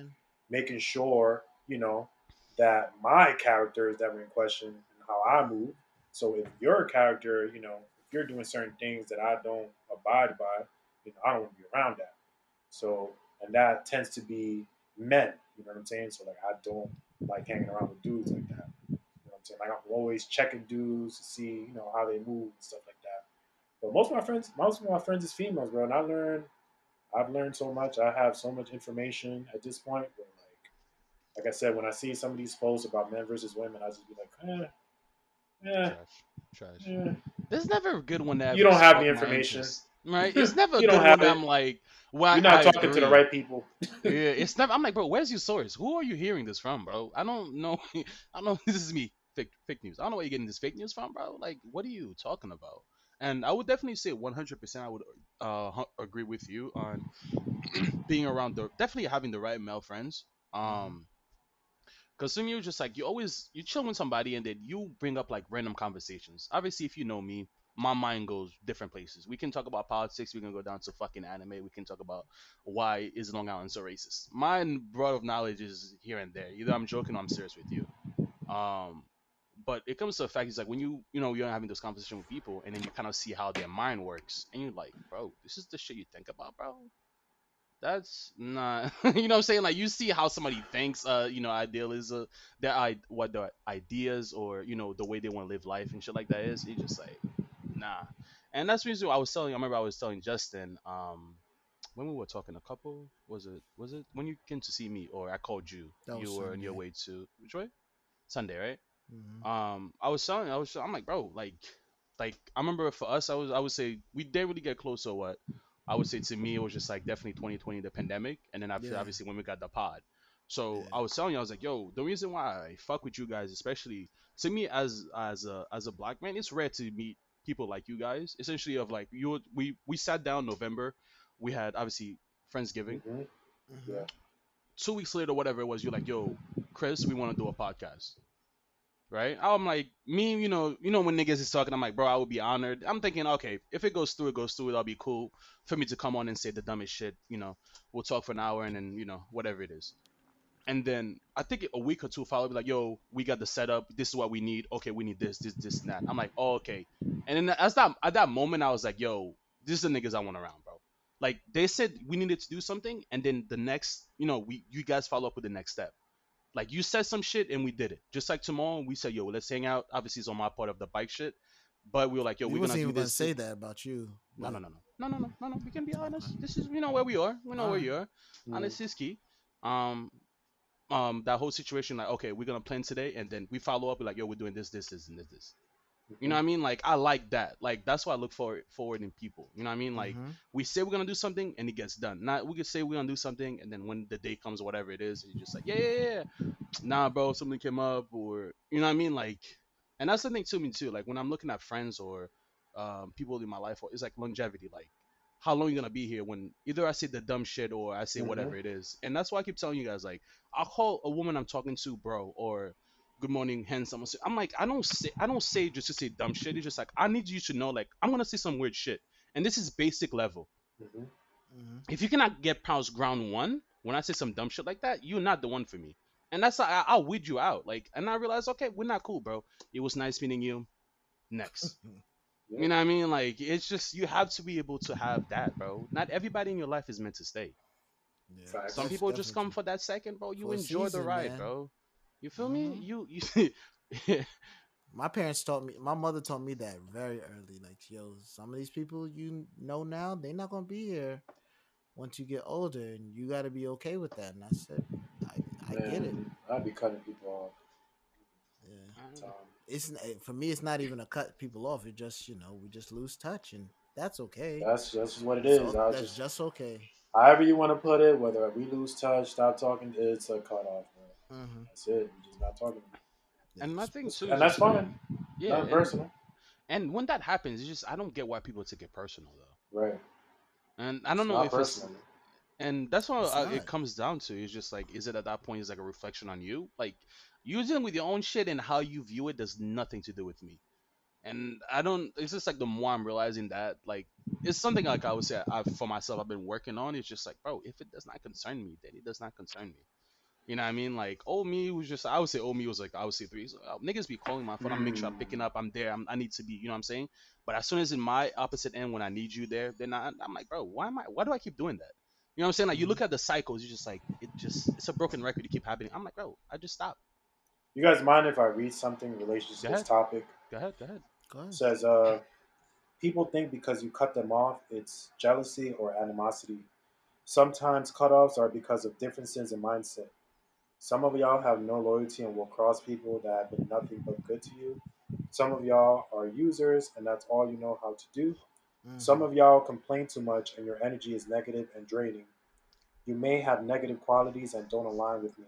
making sure, you know, that my character is never in question and how I move. So if your character, you know, if you're doing certain things that I don't abide by, you know, I don't want to be around that. So, and that tends to be men. You know what I'm saying? So like, I don't like hanging around with dudes like that. You know what I'm saying? Like I'm always checking dudes to see, you know, how they move and stuff like that. But most of my friends, most of my friends is females, bro. And I learn, I've learned so much. I have so much information at this point. Like, like I said, when I see some of these posts about men versus women, I just be like, eh, eh,
Trash. Trash.
eh.
There's never a good one that
You don't have the information.
interest, right? It's never a
You
good
don't
one
have it.
I'm like, well,
You're not
I
talking to the right people.
yeah, it's never. I'm like, bro, where's your source? Who are you hearing this from, bro? I don't know. I don't know. This is me. Fake, fake news. I don't know where you're getting this fake news from, bro. Like, what are you talking about? And I would definitely say 100%. I would uh, hu- agree with you on being around the definitely having the right male friends. Um, because some of you just like you always you chill with somebody and then you bring up like random conversations. Obviously, if you know me, my mind goes different places. We can talk about politics. We can go down to fucking anime. We can talk about why is Long Island so racist. My broad of knowledge is here and there. Either I'm joking or I'm serious with you. Um, but it comes to the fact is like when you you know you're having those conversations with people and then you kind of see how their mind works and you're like, bro, this is the shit you think about, bro. That's not, you know what I'm saying? Like you see how somebody thinks, uh, you know, ideal is uh, their I what their ideas or you know the way they want to live life and shit like that is. It's just like, nah. And that's the reason I was telling. I remember I was telling Justin, um, when we were talking a couple, was it was it when you came to see me or I called you?
That
You were on your way to which way? Sunday, right?
Mhm.
um i was telling i was i'm like bro like like i remember for us i was i would say we didn't really get close or what i would say to me it was just like definitely 2020 the pandemic and then after
Yeah.
obviously when we got the pod so
Yeah.
i was telling you i was like yo the reason why i fuck with you guys especially to me as as a as a black man it's rare to meet people like you guys essentially of like you would- we we sat down november we had obviously friendsgiving
Mhm.
Mhm.
Yeah.
two weeks later, whatever it was, you're like, yo, Chris, we want to do a podcast. Right? I'm like, me, you know, you know when niggas is talking, I'm like, bro, I would be honored. I'm thinking, okay, if it goes through, it goes through. That'll be cool for me to come on and say the dumbest shit. You know, we'll talk for an hour and then, you know, whatever it is. And then I think a week or two followed, like, yo, we got the setup. This is what we need. Okay, we need this, this, this, and that. I'm like, oh, okay. And then as that at that moment, I was like, yo, this is the niggas I want around, bro. Like they said we needed to do something, and then the next, you know, we you guys follow up with the next step. Like you said some shit and we did it. Just like tomorrow, we said, yo, let's hang out. Obviously, it's on my part of the bike shit, but we were like, yo,
we
we're gonna do
even gonna
this.
say that about you.
No, no, no, no, no, no, no, no, no. We can be honest. This is, you know where we are. We know where you are. Honesty is key. Um, um, that whole situation, like, okay, we're gonna plan today, and then we follow up like, yo, we're doing this, this, this, and this, this. You know what I mean? Like, I like that. Like, that's why I look forward forward in people. You know what I mean? Like,
Mhm.
we say we're gonna do something and it gets done. Not we could say we're gonna do something and then when the day comes, whatever it is, you're just like, yeah, yeah, yeah. Nah, bro, something came up, or you know what I mean? Like, and that's the thing to me too. Like when I'm looking at friends or um, people in my life, it's like longevity. Like, how long you gonna be here? When either I say the dumb shit or I say
Mhm.
whatever it is, and that's why I keep telling you guys, like, I'll call a woman I'm talking to, bro, or good morning, handsome. I'm like, I don't say, I don't say just to say dumb shit. It's just like I need you to know, like, I'm gonna say some weird shit, and this is basic level.
hmm
Mhm.
If you cannot get past ground one when I say some dumb shit like that, you're not the one for me. And that's I, I'll weed you out. Like, and I realize, okay, we're not cool, bro. It was nice meeting you. Next.
Yeah.
You know what I mean? Like, it's just you have to be able to have that, bro. Not everybody in your life is meant to stay.
Yeah.
Some people just come for that second, bro. You
For a
enjoy the ride,
man.
bro. You feel me?
Mhm.
You you
true. My parents taught me. My mother taught me that very early. Like, yo, some of these people you know now, they're not gonna be here once you get older, and you got to be okay with that. And I said, I, I get it.
I'd be cutting people off.
Yeah. It's for me. It's not even a cut people off. It just you know we just lose touch, and that's okay.
That's that's what it is.
So that's
just,
just okay.
however you want to put it, whether we lose touch, stop talking, it's a cut off, bro.
Mm-hmm.
That's it. We're just not talking.
and my thing too,
And that's fine.
Yeah, and,
personal.
and when that happens, it's just I don't get why people take it personal though.
Right.
And I don't
It's
know
not
if it's and that's what uh, it comes down to. It's just like, is it at that point? Is like a reflection on you? Like you dealing with your own shit and how you view it does nothing to do with me. And I don't. It's just like the more I'm realizing that, like, it's something like I would say I, for myself. I've been working on. It's just like, bro, if it does not concern me, then it does not concern me. You know what I mean? Like, old me was just. I would say old me was like I would say three. So, uh, niggas be calling my phone. I'm making sure I'm picking up. I'm there. I'm, I need to be. You know what I'm saying? But as soon as in my opposite end, when I need you there, then I, I'm like, bro, why am I? Why do I keep doing that? You know what I'm saying? Like, you look at the cycles. You just like it. Just it's a broken record. You keep happening. I'm like, bro, I just stop.
You guys mind if I read something in relation to this topic?
Go ahead. Go ahead.
Go ahead.
It says, uh, people think because you cut them off, it's jealousy or animosity. Sometimes cutoffs are because of differences in mindset. Some of y'all have no loyalty and will cross people that have been nothing but good to you. Some of y'all are users and that's all you know how to do.
Mhm.
Some of y'all complain too much and your energy is negative and draining. You may have negative qualities and don't align with me.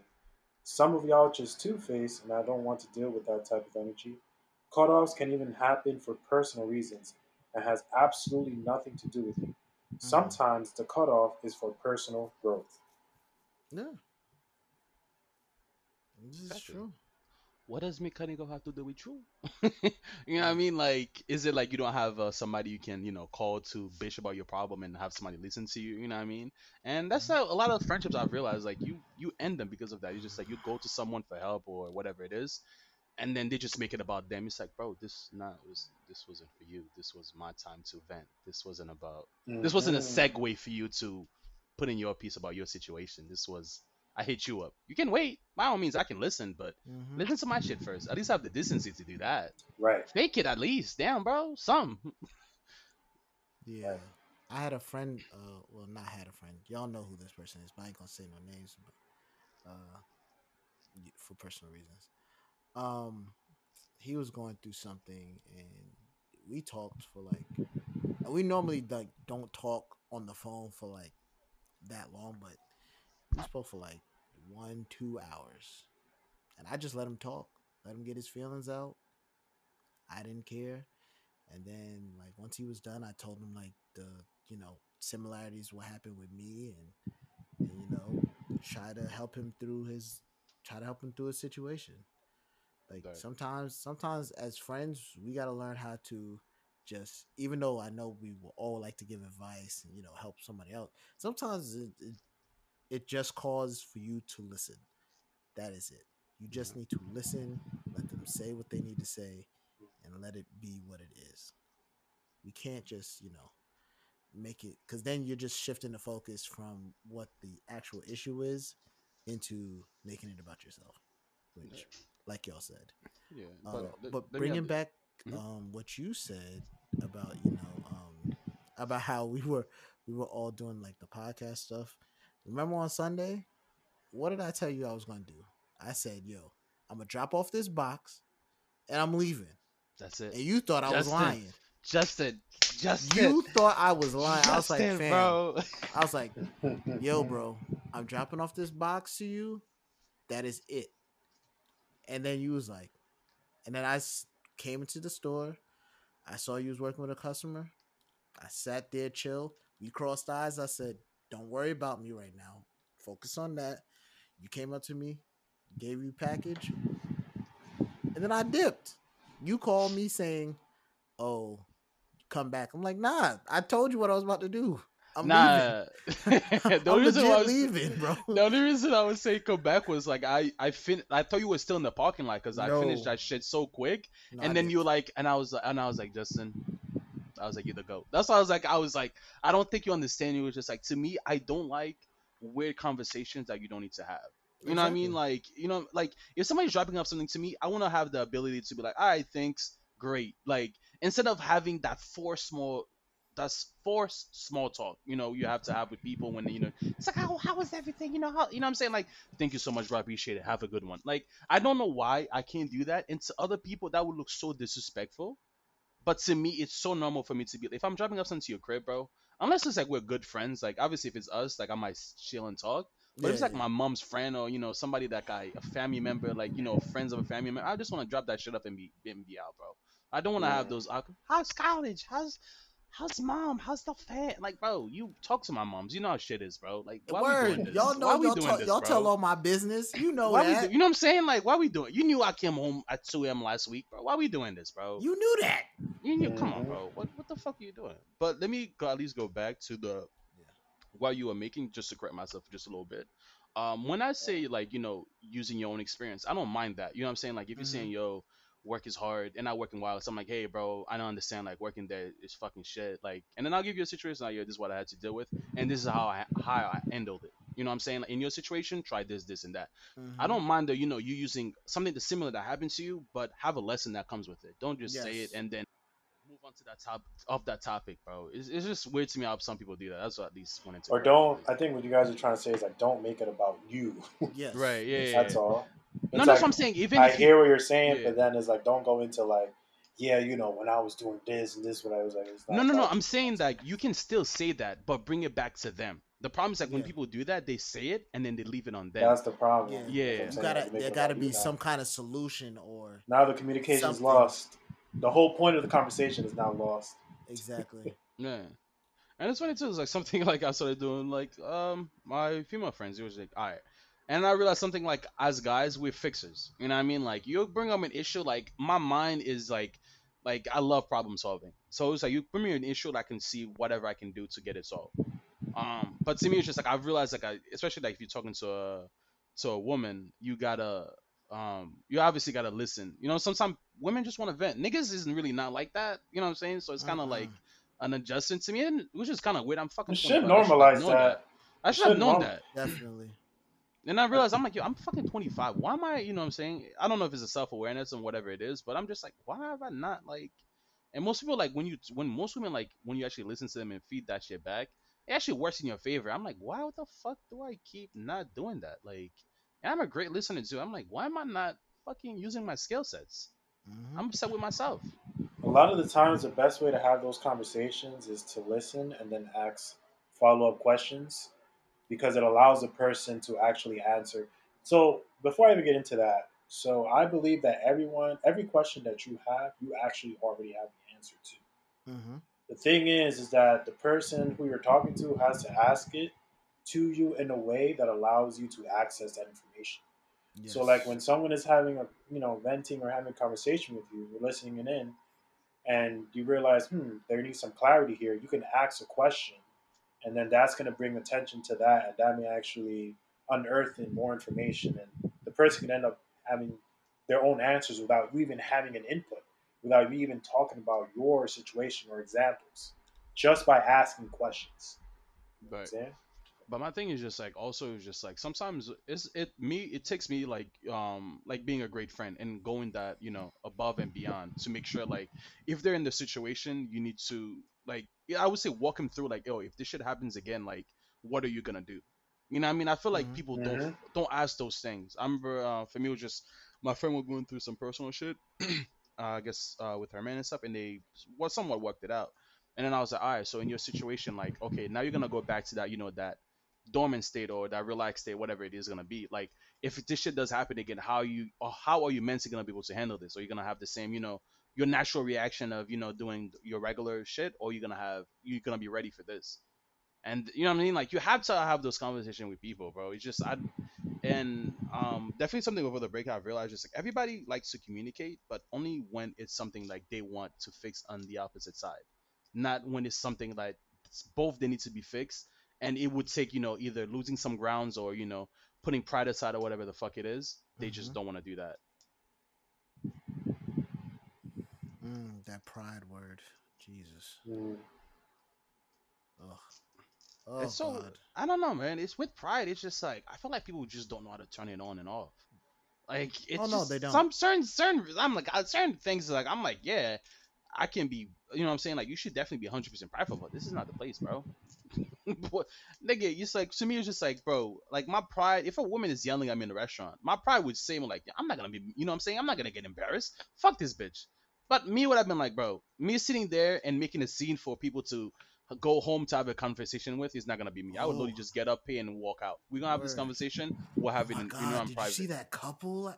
Some of y'all just two faced and I don't want to deal with that type of energy. Cutoffs can even happen for personal reasons and has absolutely nothing to do with you. Sometimes the cutoff is for personal growth.
Yeah. This is
That's true. What does me cutting off have to do with you? you know what I mean? Like, is it like you don't have uh, somebody you can, you know, call to bitch about your problem and have somebody listen to you? You know what I mean? And that's how a lot of friendships I've realized. Like, you you end them because of that. You just like you go to someone for help or whatever it is, and then they just make it about them. It's like, bro, this not was this wasn't for you. This was my time to vent. This wasn't about. This wasn't a
Mhm.
segue for you to put in your piece about your situation. This was. I hit you up. You can wait. By all means, I can listen, but
Mhm.
Listen to my shit first. At least I have the decency to do that.
Right.
Fake it at least. Damn, bro. Some.
Yeah. I had a friend, uh, well, not had a friend. Y'all know who this person is, but I ain't gonna say no names, but uh, for personal reasons. Um, he was going through something, and we talked for like. We normally like don't talk on the phone for like that long, but we spoke for like one, two hours, and I just let him talk, let him get his feelings out. I didn't care. And then like once he was done, I told him like the you know similarities what happened with me and, and you know try to help him through his try to help him through his situation. Like
Right.
sometimes sometimes as friends we got to learn how to just even though I know we will all like to give advice and you know help somebody else. Sometimes it it, it just calls for you to listen. That is it. You just need to listen, let them say what they need to say, and let it be what it is. We can't just, you know, make it because then you're just shifting the focus from what the actual issue is into making it about yourself, which, like y'all said.
Yeah.
Uh,
th-
but bringing
have-
back
Mhm.
um, what you said about you know um, about how we were we were all doing like the podcast stuff. Remember on Sunday, what did I tell you I was going to do? I said, "Yo, I'm gonna drop off this box, and I'm leaving."
That's it.
And you thought I was lying.
Justin. Justin.
You thought I was lying. I was like, fam.
bro.
I was like, yo, bro, I'm dropping off this box to you. That is it. And then you was like, and then I came into the store. I saw you was working with a customer. I sat there, chill. We crossed eyes. I said, don't worry about me right now. Focus on that. You came up to me, gave you package. and then I dipped. You called me saying, "Oh, come back." I'm like, "Nah, I told you what I was about to do. I'm
nah,
leaving.
the only reason I was-
leaving, bro."
The only reason I would say come back was like I I fin I thought you were still in the parking lot because I finished that shit so quick,
No, I
and then
dipped.
you were like, and I was and I was like Justin, I was like you're the goat. That's why I was like I was like I don't think you understand. It was just like to me I don't like weird conversations that you don't need to have. You know what I mean? Like you know like if somebody's dropping off something to me, I want to have the ability to be like, all right, thanks, great. Like instead of having that forced small. That's forced small talk, you know, you have to have with people when you know it's like how how was everything, you know how you know what I'm saying like thank you so much, bro. I appreciate it. Have a good one. Like, I don't know why I can't do that. And to other people, that would look so disrespectful. But to me, it's so normal for me to be. If I'm dropping up something to your crib, bro, unless it's like we're good friends, like obviously if it's us, like I might chill and talk. But if it's
Yeah,
like my mom's friend or you know somebody that I a family member, like you know friends of a family member, I just want to drop that shit up and be and be out, bro. I don't want to have those. How's college? How's How's mom? How's the fam? Like, bro, you talk to my moms. You know how shit is, bro. Like, why we doing this?
y'all know
why
y'all,
doing
tell,
this,
y'all tell all my business. You know
Why
that.
do, you know what I'm saying? Like, why we doing? You knew I came home at 2 a.m. last week, bro. Why we doing this, bro?
you knew that.
You knew, come on,
Mhm.
bro. What what the fuck are you doing? But let me go, at least go back to the while you were making just to correct myself just a little bit. Um, when I say like you know using your own experience, I don't mind that. You know what I'm saying? Like if you're
Mhm.
saying yo work is hard and not working well, so I'm like hey bro, I don't understand like working there is fucking shit. Like and then I'll give you a situation like yo this is what I had to deal with and this is how I how I handled it. You know what I'm saying? Like, in your situation, try this, this, and that. I
Mhm.
don't mind that you know you using something that's similar that happened to you, but have a lesson that comes with it. Don't just say it and then move on to that top of that topic, bro. It's, it's just weird to me how some people do that. That's what at least wanted to.
Or don't. I think what you guys are trying to say is like, don't make it about you.
Yes.
Right? Yeah. yeah,
That's
yeah.
all.
No,
It's
that's
like,
what I'm saying. Even
I
if you,
hear what you're saying,
Yeah.
but then it's like, don't go into like, yeah, you know, when I was doing this and this, what I was like. It's not
no, no, no. I'm saying that you can still say that, but bring it back to them. The problem is like when people do that, they say it and then they leave it on them.
That's the problem.
Yeah.
Yeah.
You
saying,
gotta there gotta be
you now.
some kind of solution or
Now the communication's
something.
lost. The whole point of the conversation is now lost.
exactly.
Yeah. And it's funny too, it's like something like I started doing like um my female friends, it was like, alright. And I realized something like as guys, we're fixers. You know what I mean? Like you bring up an issue, like my mind is like like I love problem solving. So it's like you bring me an issue that I can see whatever I can do to get it solved. Um but to me it's just like I've realized like I especially like if you're talking to a to a woman, you gotta um you obviously gotta listen. You know, sometimes women just want to vent. Niggas isn't really not like that. You know what I'm saying? So it's kinda
Uh-uh.
like an adjustment to me, and which is kind of weird. I'm fucking.
You should
25. I should have
normalize
known
that.
I
You
should have known
norm-
that.
Definitely.
And I realized I'm like, yo, I'm fucking 25. Why am I? You know what I'm saying? I don't know if it's a self awareness and whatever it is, but I'm just like, why have I not like? And most people like when you when most women like when you actually listen to them and feed that shit back, it actually works in your favor. I'm like, why the fuck do I keep not doing that? Like, and I'm a great listener too. I'm like, why am I not fucking using my skill sets?
Mhm.
I'm upset with myself.
A lot of the times, the best way to have those conversations is to listen and then ask follow up questions because it allows the person to actually answer. So, before I even get into that, so I believe that everyone, every question that you have, you actually already have the answer to.
Mhm.
The thing is, is that the person who you're talking to has to ask it to you in a way that allows you to access that information. So, like when someone is having a, you know, venting or having a conversation with you, you're listening in, and you realize, hmm, there needs some clarity here. You can ask a question, and then that's going to bring attention to that, and that may actually unearth in more information, and the person can end up having their own answers without you even having an input, without you even talking about your situation or examples, just by asking questions. You know what
But but my thing is just like also is just like sometimes it's it me it takes me like um like being a great friend and going that you know above and beyond to make sure like if they're in the situation you need to like yeah, I would say walk him through like oh if this shit happens again like what are you gonna do you know what I mean I feel like
Mhm.
people don't
Mhm.
don't ask those things I remember uh, for me it was just my friend was going through some personal shit uh, I guess uh, with her man and stuff and they well somewhat worked it out and then I was like all right so in your situation like okay now you're gonna go back to that you know that dormant state or that relaxed state, whatever it is gonna be. Like if this shit does happen again, how you or how are you mentally gonna be able to handle this? Are you gonna have the same, you know, your natural reaction of you know doing your regular shit, or you're gonna have you're gonna be ready for this? And you know what I mean? Like you have to have those conversations with people, bro. It's just I and um, definitely something over the break I've realized is like everybody likes to communicate, but only when it's something like they want to fix on the opposite side, not when it's something like it's both they need to be fixed, and it would take you know either losing some grounds or you know putting pride aside or whatever the fuck it is. They just
Mhm.
don't want to do that.
Mm, that pride word, Jesus.
Mm.
Ugh. Oh
it's so
God.
I don't know, man. It's with pride. It's just like I feel like people just don't know how to turn it on and off. Like it's
Oh, no,
just
they don't.
some certain certain. I'm like certain things. Like I'm like yeah, I can be. You know what I'm saying? Like you should definitely be 100 percent prideful, but this is not the place, bro. Boy, nigga, it's like to me, it's just like, bro, like my pride. If a woman is yelling at me in a restaurant, my pride would say, like, I'm not gonna be, you know what I'm saying? I'm not gonna get embarrassed. Fuck this bitch. But me would have been like, bro, me sitting there and making a scene for people to go home to have a conversation with is not gonna be me. I would literally
Oh.
just get up, pay, and walk out. We're gonna have this conversation. We'll have
oh
it in,
God,
you know, in
did
private.
you see that couple?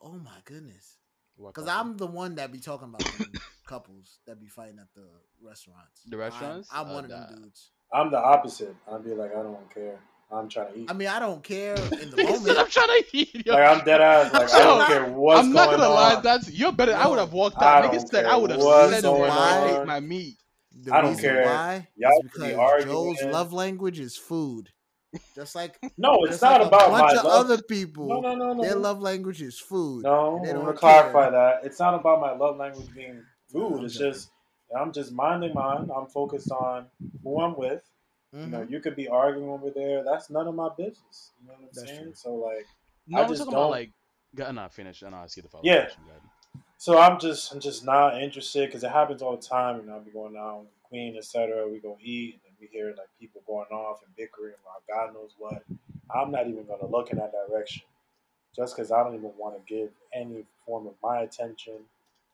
Oh my goodness. Because? I'm the one that be talking about couples that be fighting at the restaurants.
The restaurants?
I'm, I'm
Uh,
one of
nah.
them dudes.
I'm the opposite. I'd be like, I don't care. I'm trying to eat.
I mean, I don't care in the
Nigga said, I'm trying to eat. yo.
like I'm dead ass. Like I don't care what's going on.
I'm not
going
gonna lie, that's you're better. I would have walked
I
out.
don't
Nigga said I would have
what's
said
going
I hate my meat.
The
I don't
reason
care.
why
Y'all
is
could be
because. Joe's love language is food. Just like
No, it's not
like
about
a bunch
my
of
love.
other people.
No, no, no, no.
Their love language is food.
No, I'm gonna clarify that. It's not about my love language being food.
I'm
it's
joking.
just I'm just minding mine. I'm focused on who I'm with. You know,
Mhm.
you could be arguing over there. That's none of my business. You know what I'm
That's
saying?
true.
So like,
No,
I
I'm
just
talking
don't-
like. Go, no, finish, and I'll see the follow.
Yeah.
question,
so I'm just I'm just not interested because it happens all the time. You know, I'll be going out with the Queen, etc. We go eat, and then we hear like people going off and bickering about God knows what. I'm not even gonna look in that direction, just because I don't even want to give any form of my attention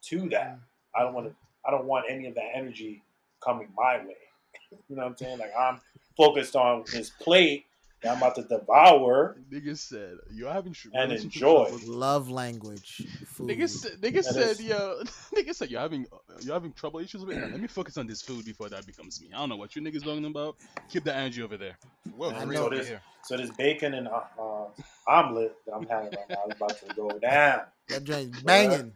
to that. I don't want to. I don't want any of that energy coming my way. You know what I'm saying? Like I'm focused on this plate that I'm about to devour.
Nigga said you're having tr-
And enjoy.
Love language. Food.
Nigga said, nigga
That
said,
is-
yo, nigga said you're having you're having trouble issues with. it. Let me focus on this food before that becomes me. I don't know what you niggas talking about. Keep the energy over there. Well,
I
for
know
real over
this.
here.
So this bacon and uh, uh, omelet that I'm having right now is about to go down.
that joint banging.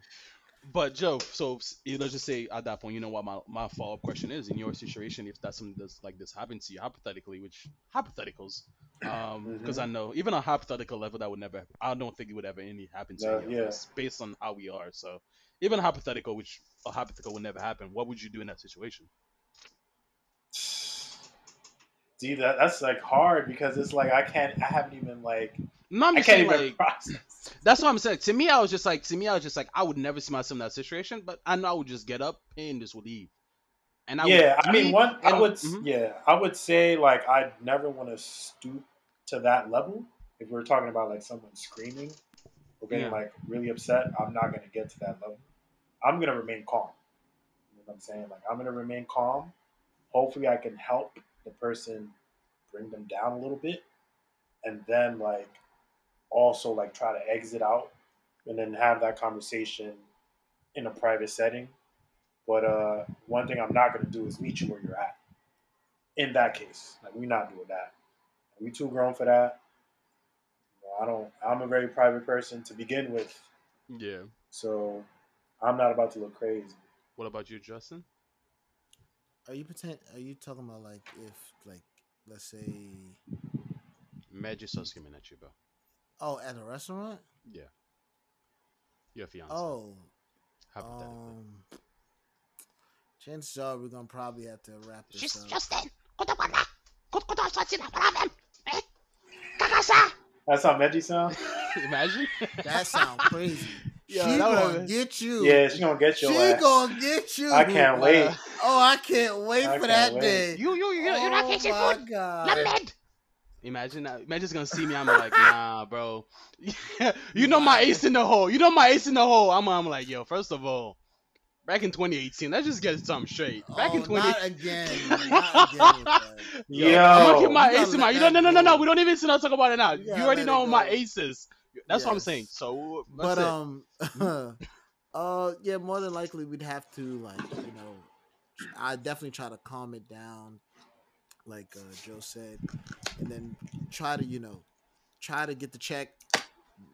But Joe, so you- let's just say at that point, you know what my, my follow up question is in your situation, if that's something that's like this happened to you hypothetically, which hypotheticals, um, because I know even on a hypothetical level that would never, I don't think it would ever any happen to
No,
any
yeah.
based on how we are. So even hypothetical, which a hypothetical would never happen, what would you do in that situation?
See that that's like hard because it's like I can't. I haven't even like.
No, I'm
I
just
can't
saying
even
like
process.
that's what I'm saying. To me, I was just like, to me, I was just like, I would never see myself in that situation, but I know I would just get up and just would leave. And I
yeah,
would,
I mean,
me-
one. I would.
mhm.
Yeah, I would say like I'd never want to stoop to that level. If we're talking about like someone screaming or getting
Yeah.
like really upset, I'm not gonna get to that level. I'm gonna remain calm. You know what I'm saying? Like I'm gonna remain calm. Hopefully, I can help the person bring them down a little bit, and then like also like try to exit out and then have that conversation in a private setting. But uh, one thing I'm not going to do is meet you where you're at. In that case, like we're not doing that. We too grown for that. I don't. I'm a very private person to begin with,
yeah.
so I'm not about to look crazy.
What about you, Justin?
Are you pretend? Are you talking about like if like let's say
Mad just starts screaming at you, bro.
Oh at a restaurant?
Yeah. Your fiance.
Oh,
hypothetically.
um, chances are we're gonna probably have to wrap this
Just,
up.
Justin, kota mana? Kut kota sasin problem. Eh? Kakasa.
That's how Meggie sound.
Imagine.
That sounds crazy.
Yeah,
she gonna
been-
get you.
Yeah, she gonna get you.
she
your ass.
gonna get you.
I can't wait.
Oh, I can't wait
I
for
can't
that
wait.
day.
you, you, you,
you're not
oh
fixing
my
food.
god.
Lamed.
Imagine that. Imagine just gonna see me. I'm like, nah, bro. you know my ace in the hole. You know my ace in the hole. I'm, I'm like, yo. First of all, back in 2018, let's just get something straight. Back in
Oh,
2018.
not again. Not again with that.
Yo, I'm gonna keep my ace in my. You don't. No, no, no, no. We don't even sit down and talk about it now. You,
gotta
already know my aces. That's what I'm saying. So,
but
that's it.
um uh yeah more than likely we'd have to like you know i definitely try to calm it down like uh joe said and then try to you know try to get the check.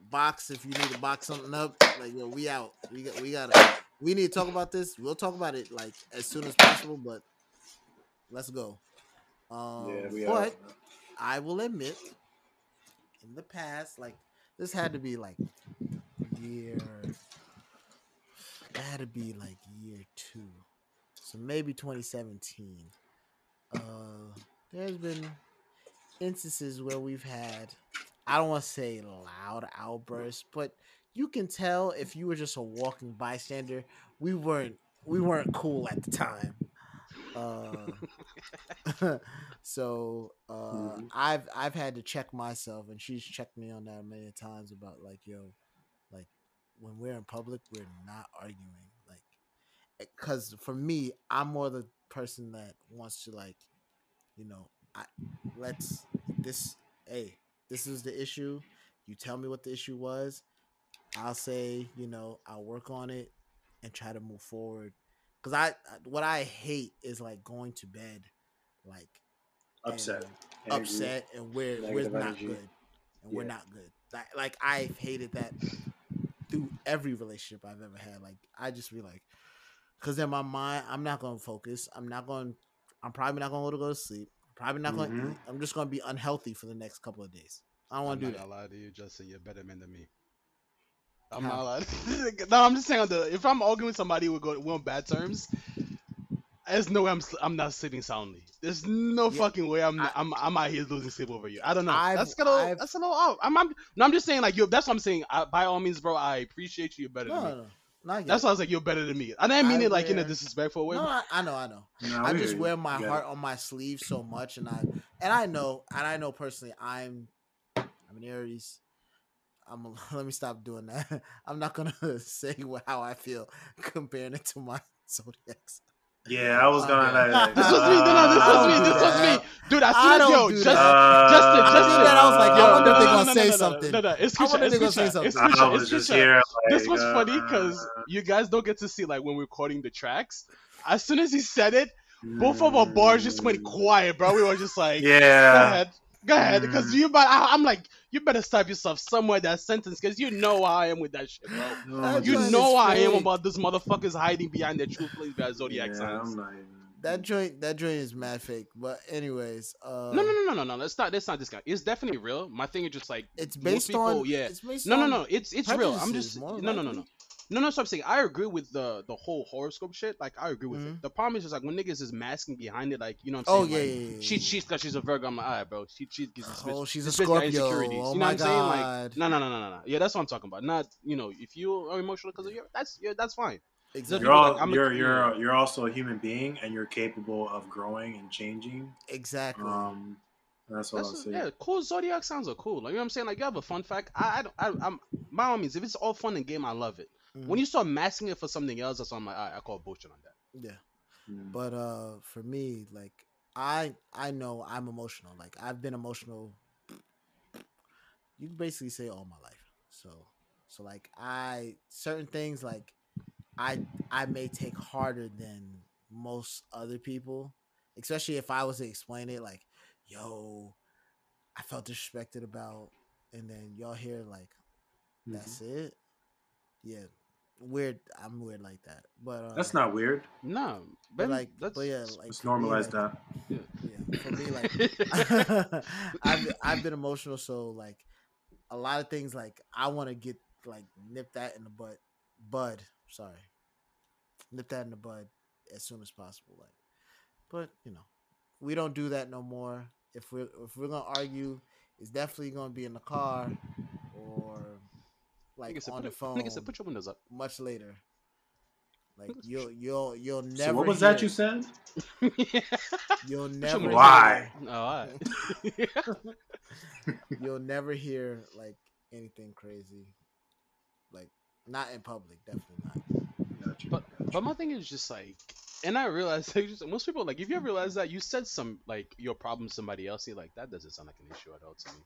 Box if you need to box something up. Like yo, we out. We got we gotta we need to talk about this. We'll talk about it like as soon as possible, but let's go. Um
yeah, we
but. I will admit, in the past, like this had to be like year. That had to be like year two, so maybe 2017. Uh, there's been instances where we've had, I don't want to say loud outbursts, but you can tell if you were just a walking bystander, we weren't we weren't cool at the time. Uh, so uh,
Mhm.
I've I've had to check myself, and she's checked me on that many times about like, yo, like when we're in public, we're not arguing, like, because for me, I'm more the person that wants to like, you know, I let's this hey, this is the issue. You tell me what the issue was. I'll say, you know, I'll work on it and try to move forward. Cause I what I hate is like going to bed like
upset.
and upset and we're we're not
energy.
good. And we're not good. Like like I hated that through every relationship I've ever had. Like I just be like cause in my mind I'm not gonna focus. I'm not gonna I'm probably not gonna go to sleep. Probably not gonna
Mhm.
eat. I'm just gonna be unhealthy for the next couple of days. I don't wanna do
not
that.
gonna lie to you, Justin. You're a better man than me. I'm
How?
not lying. no, I'm just saying. The, if I'm arguing with somebody who go we're on bad terms, there's no way I'm I'm not sleeping soundly. There's no
Yeah,
fucking way I'm
I-
I'm I'm out here losing sleep over you. I don't know.
I've-
that's a little
I've-
that's a little out. I'm, I'm no, I'm just saying like you. That's what I'm saying. I, by all means, bro. I appreciate you. You're better
No,
than me.
no. Not
That's
yet.
why I was like, you're better than me. I didn't mean
I
it like in a disrespectful way.
No, I, I know, I know.
Nah,
I just wear my
Yeah.
heart on my sleeve so much, and I and I know, and I know personally, I'm I'm an Aries. I'm a, let me stop doing that. I'm not gonna say how I feel comparing it to my zodiacs.
Yeah, I was gonna
Okay.
like.
This was me. No, no, this
I
was
don't
me.
do
This was
that.
me, dude. As
I
soon as
don't
yo,
do
just,
that.
Justin,
Uh,
Justin.
that, I was like, I
Yo,
wonder if
no,
they
no,
gonna
no,
say
no, no,
something.
No, no, it's
I wonder
Krisha.
if they
It's
gonna say
Krisha. It's
something.
Krisha.
I was
It's
just
Krisha.
here. Like,
This was funny because
uh,
you guys don't get to see like when we're recording the tracks. As soon as he said it, both of our bars just went quiet, bro. We were just like, go
Yeah.
ahead, go ahead,
Mm.
because you. But I, I'm like, you better stop yourself somewhere that sentence, because you know how I am with that shit, bro.
Oh,
You know how I am about this motherfuckers hiding behind their true feelings by zodiac
yeah,
signs.
I'm not even.
That joint, that joint is mad fake. But anyways, uh,
No, no, no, no, no, no. Let's not. Let's not discount. It's definitely real. My thing is just like
It's based
people,
on
yeah.
It's based
No, no, no. It's it's real. I'm just no, no, no, no. No, no, so I'm saying I agree with the the whole horoscope shit. Like I agree with
Mhm.
it. The problem is just like when niggas is masking behind it, like you know what
Oh
I'm
yeah,
saying.
yeah,
like,
yeah,
She
yeah.
cheats because she's a Virgo. I'm like, alright, bro. She cheats because this.
Oh, she's a
this bitch got
Scorpio. Oh
you know
my
what I'm saying? Like,
god.
no, no, no, no, no, no. Yeah, that's what I'm talking about. Not you know, if you are emotional because of your, that's yeah, that's fine.
Exactly.
You're all,
like, I'm a-
you're you're you're also a human being, and you're capable of growing and changing.
Exactly.
Um, that's what I'll
That's
say.
yeah, cool. Zodiac sounds are cool. Like you know what I'm saying? Like you have a fun fact. I, I, don't- I I'm by all means, if it's all fun and game, I love it.
Mhm.
When you start masking it for something else, that's when I'm like, I call bullshit on that.
yeah.
Mm.
But uh for me, like I I know I'm emotional. Like I've been emotional you can basically say all my life. So so like I certain things like I I may take harder than most other people. Especially if I was to explain it like, yo, I felt disrespected about and then y'all hear like
Mhm.
that's it. Yeah. Weird I'm weird like that. But uh,
That's not weird.
No,
but like
that's
but yeah, like
Let's
for me, like,
that.
yeah, for me, like I've I've been emotional, so like a lot of things, like I want to get like nip that in the butt, bud. Sorry, nip that in the bud as soon as possible. Like, but you know, we don't do that no more. If we're if we're gonna argue, it's definitely gonna be in the car or like
Nigga said,
on
put
the phone.
Nigga said, put your windows up.
much later. Like you'll you'll you'll never.
So what was that you said?
You'll
your
never.
windows
Why?
hear-
Oh, all right.
you'll never hear like anything crazy like not in public definitely not
Gotcha.
But but my thing is just like, and I realize like, just, most people like if you ever realize that you said some like your problem to somebody else, you're like that doesn't sound like an issue at all to me.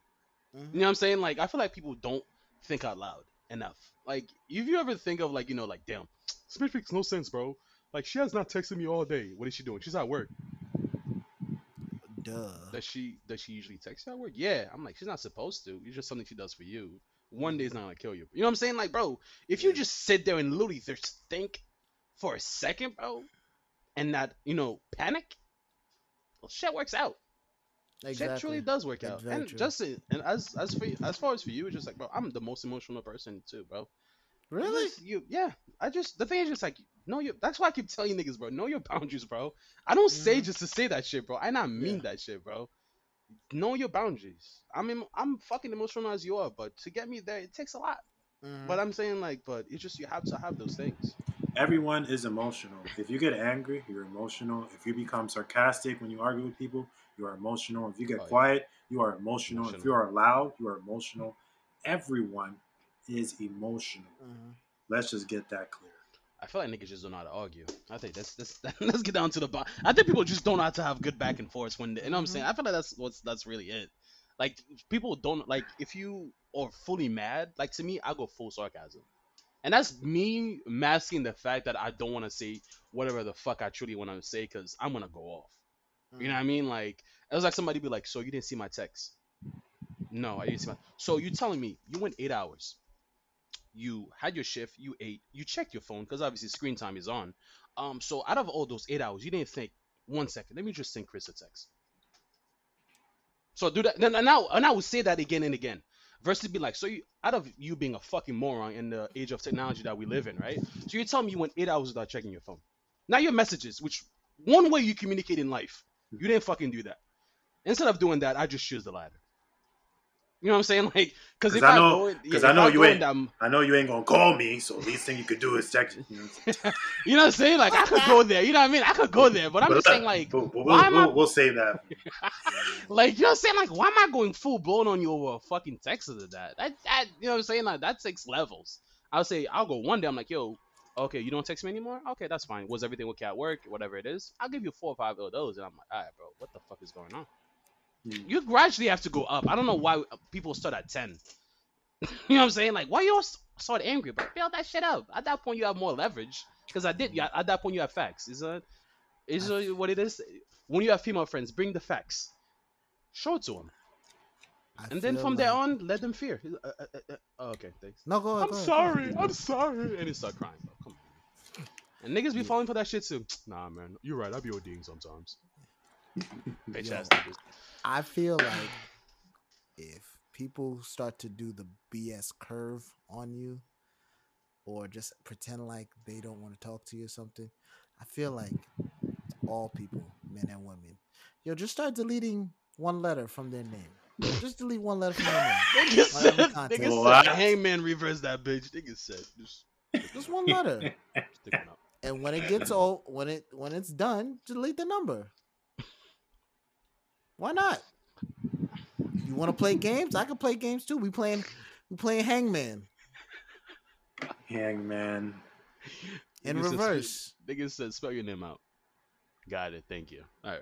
Mhm.
You know what I'm saying? Like I feel like people don't think out loud enough. Like if you ever think of like you know like damn, this bitch makes no sense, bro. Like she has not texted me all day. What is she doing? She's at work.
Duh.
Does she does she usually text you at work? Yeah. I'm like, she's not supposed to. It's just something she does for you. One day it's not gonna kill you. You know what I'm saying? Like, bro, if you just sit there and literally just think for a second, bro, and not, you know, panic, well, shit works out. Shit truly does work out. And. Justin, and as as for as far as for you, it's just like, bro, I'm the most emotional person too, bro.
Really?
just- You, yeah. I just the thing is just like know your. That's why I keep telling you niggas, bro. Know your boundaries, bro. I don't say
Mhm.
just to say that shit, bro. I not mean
Yeah.
that shit, bro. Know your boundaries. I mean I'm fucking emotional as you are, but to get me there, it takes a lot.
Mhm.
But I'm saying like, but it's just you have to have those things.
Everyone is emotional. If you get angry, you're emotional. If you become sarcastic when you argue with people, you are emotional. If you get
Oh, yeah.
quiet, you are emotional. If you are loud, you are emotional. Everyone is emotional.
Mhm.
Let's just get that clear.
I feel like niggas just don't know how to argue. I think that's that's let's get down to the bottom. I think people just don't know how to have good back and forth when they, you know what I'm saying. I feel like that's what's that's really it. Like people don't like if you are fully mad. Like to me, I go full sarcasm, and that's me masking the fact that I don't want to say whatever the fuck I truly want to say because I'm gonna go off. You know what I mean? Like it was like somebody be like, "So you didn't see my text?" No, I didn't see my. So you telling me you went eight hours? You had your shift, you ate, you checked your phone because obviously screen time is on. Um, so out of all those eight hours, you didn't think one second. Let me just send Chris a text. So do that. Then and now and I will say that again and again. Versus be like, so you out of you being a fucking moron in the age of technology that we live in, right? So you're telling me you went eight hours without checking your phone. Now your messages, which one way you communicate in life, you didn't fucking do that. Instead of doing that, I just choose the latter. You know what I'm saying? Like, because if
I know-
in- yeah,
I know
I
you ain't-
that-
I know you ain't gonna call me, so least thing you could do is text. You know?
you know what I'm saying? Like I could go there. You know what I mean? I could go there, but I'm
But
just saying like,
we'll, we'll,
why am I
we'll, we'll save that.
like you know what I'm saying? Like, why am I going full blown on you over a uh, fucking text of that? That that you know what I'm saying? Like that takes levels. I'll say I'll go one day. I'm like, yo, okay, you don't text me anymore? Okay, that's fine. Was everything okay at work? Whatever it is, I'll give you four or five of those, and I'm like, all right, bro, what the fuck is going on? You gradually have to go up. I don't know why people start at ten. you know what I'm saying? Like, why you all s- start angry? But build that shit up. At that point, you have more leverage. Because I did. Yeah, at that point, you have facts. Is uh, is uh, what it is. When you have female friends, bring the facts. Show it to them,
I
and then
feel
from there on, let them fear. Uh, uh, uh, uh, oh, okay, thanks.
No, go ahead.
I'm
go ahead, go
sorry.
ahead.
I'm sorry. And he start crying, bro. Come on. And niggas be
Yeah.
falling for that shit too. Nah, man. You're right. I be ODing sometimes. Bitch
Yo.
ass niggas.
I feel like if people start to do the BS curve on you or just pretend like they don't want to talk to you or something, I feel like all people, men and women, yo, just start deleting one letter from their name. Just delete one letter from their name.
Niggas
Whatever
said,
content.
niggas said, Hangman reverse that bitch. Nigga said, just
Just one letter.
stick it up.
And when it gets old, when it when it's done, delete the number. Why not? You want to play games? I can play games too. We playing we playing Hangman.
Hangman.
In
niggas
reverse.
Said, niggas said spell your name out. Got it. Thank you. All right.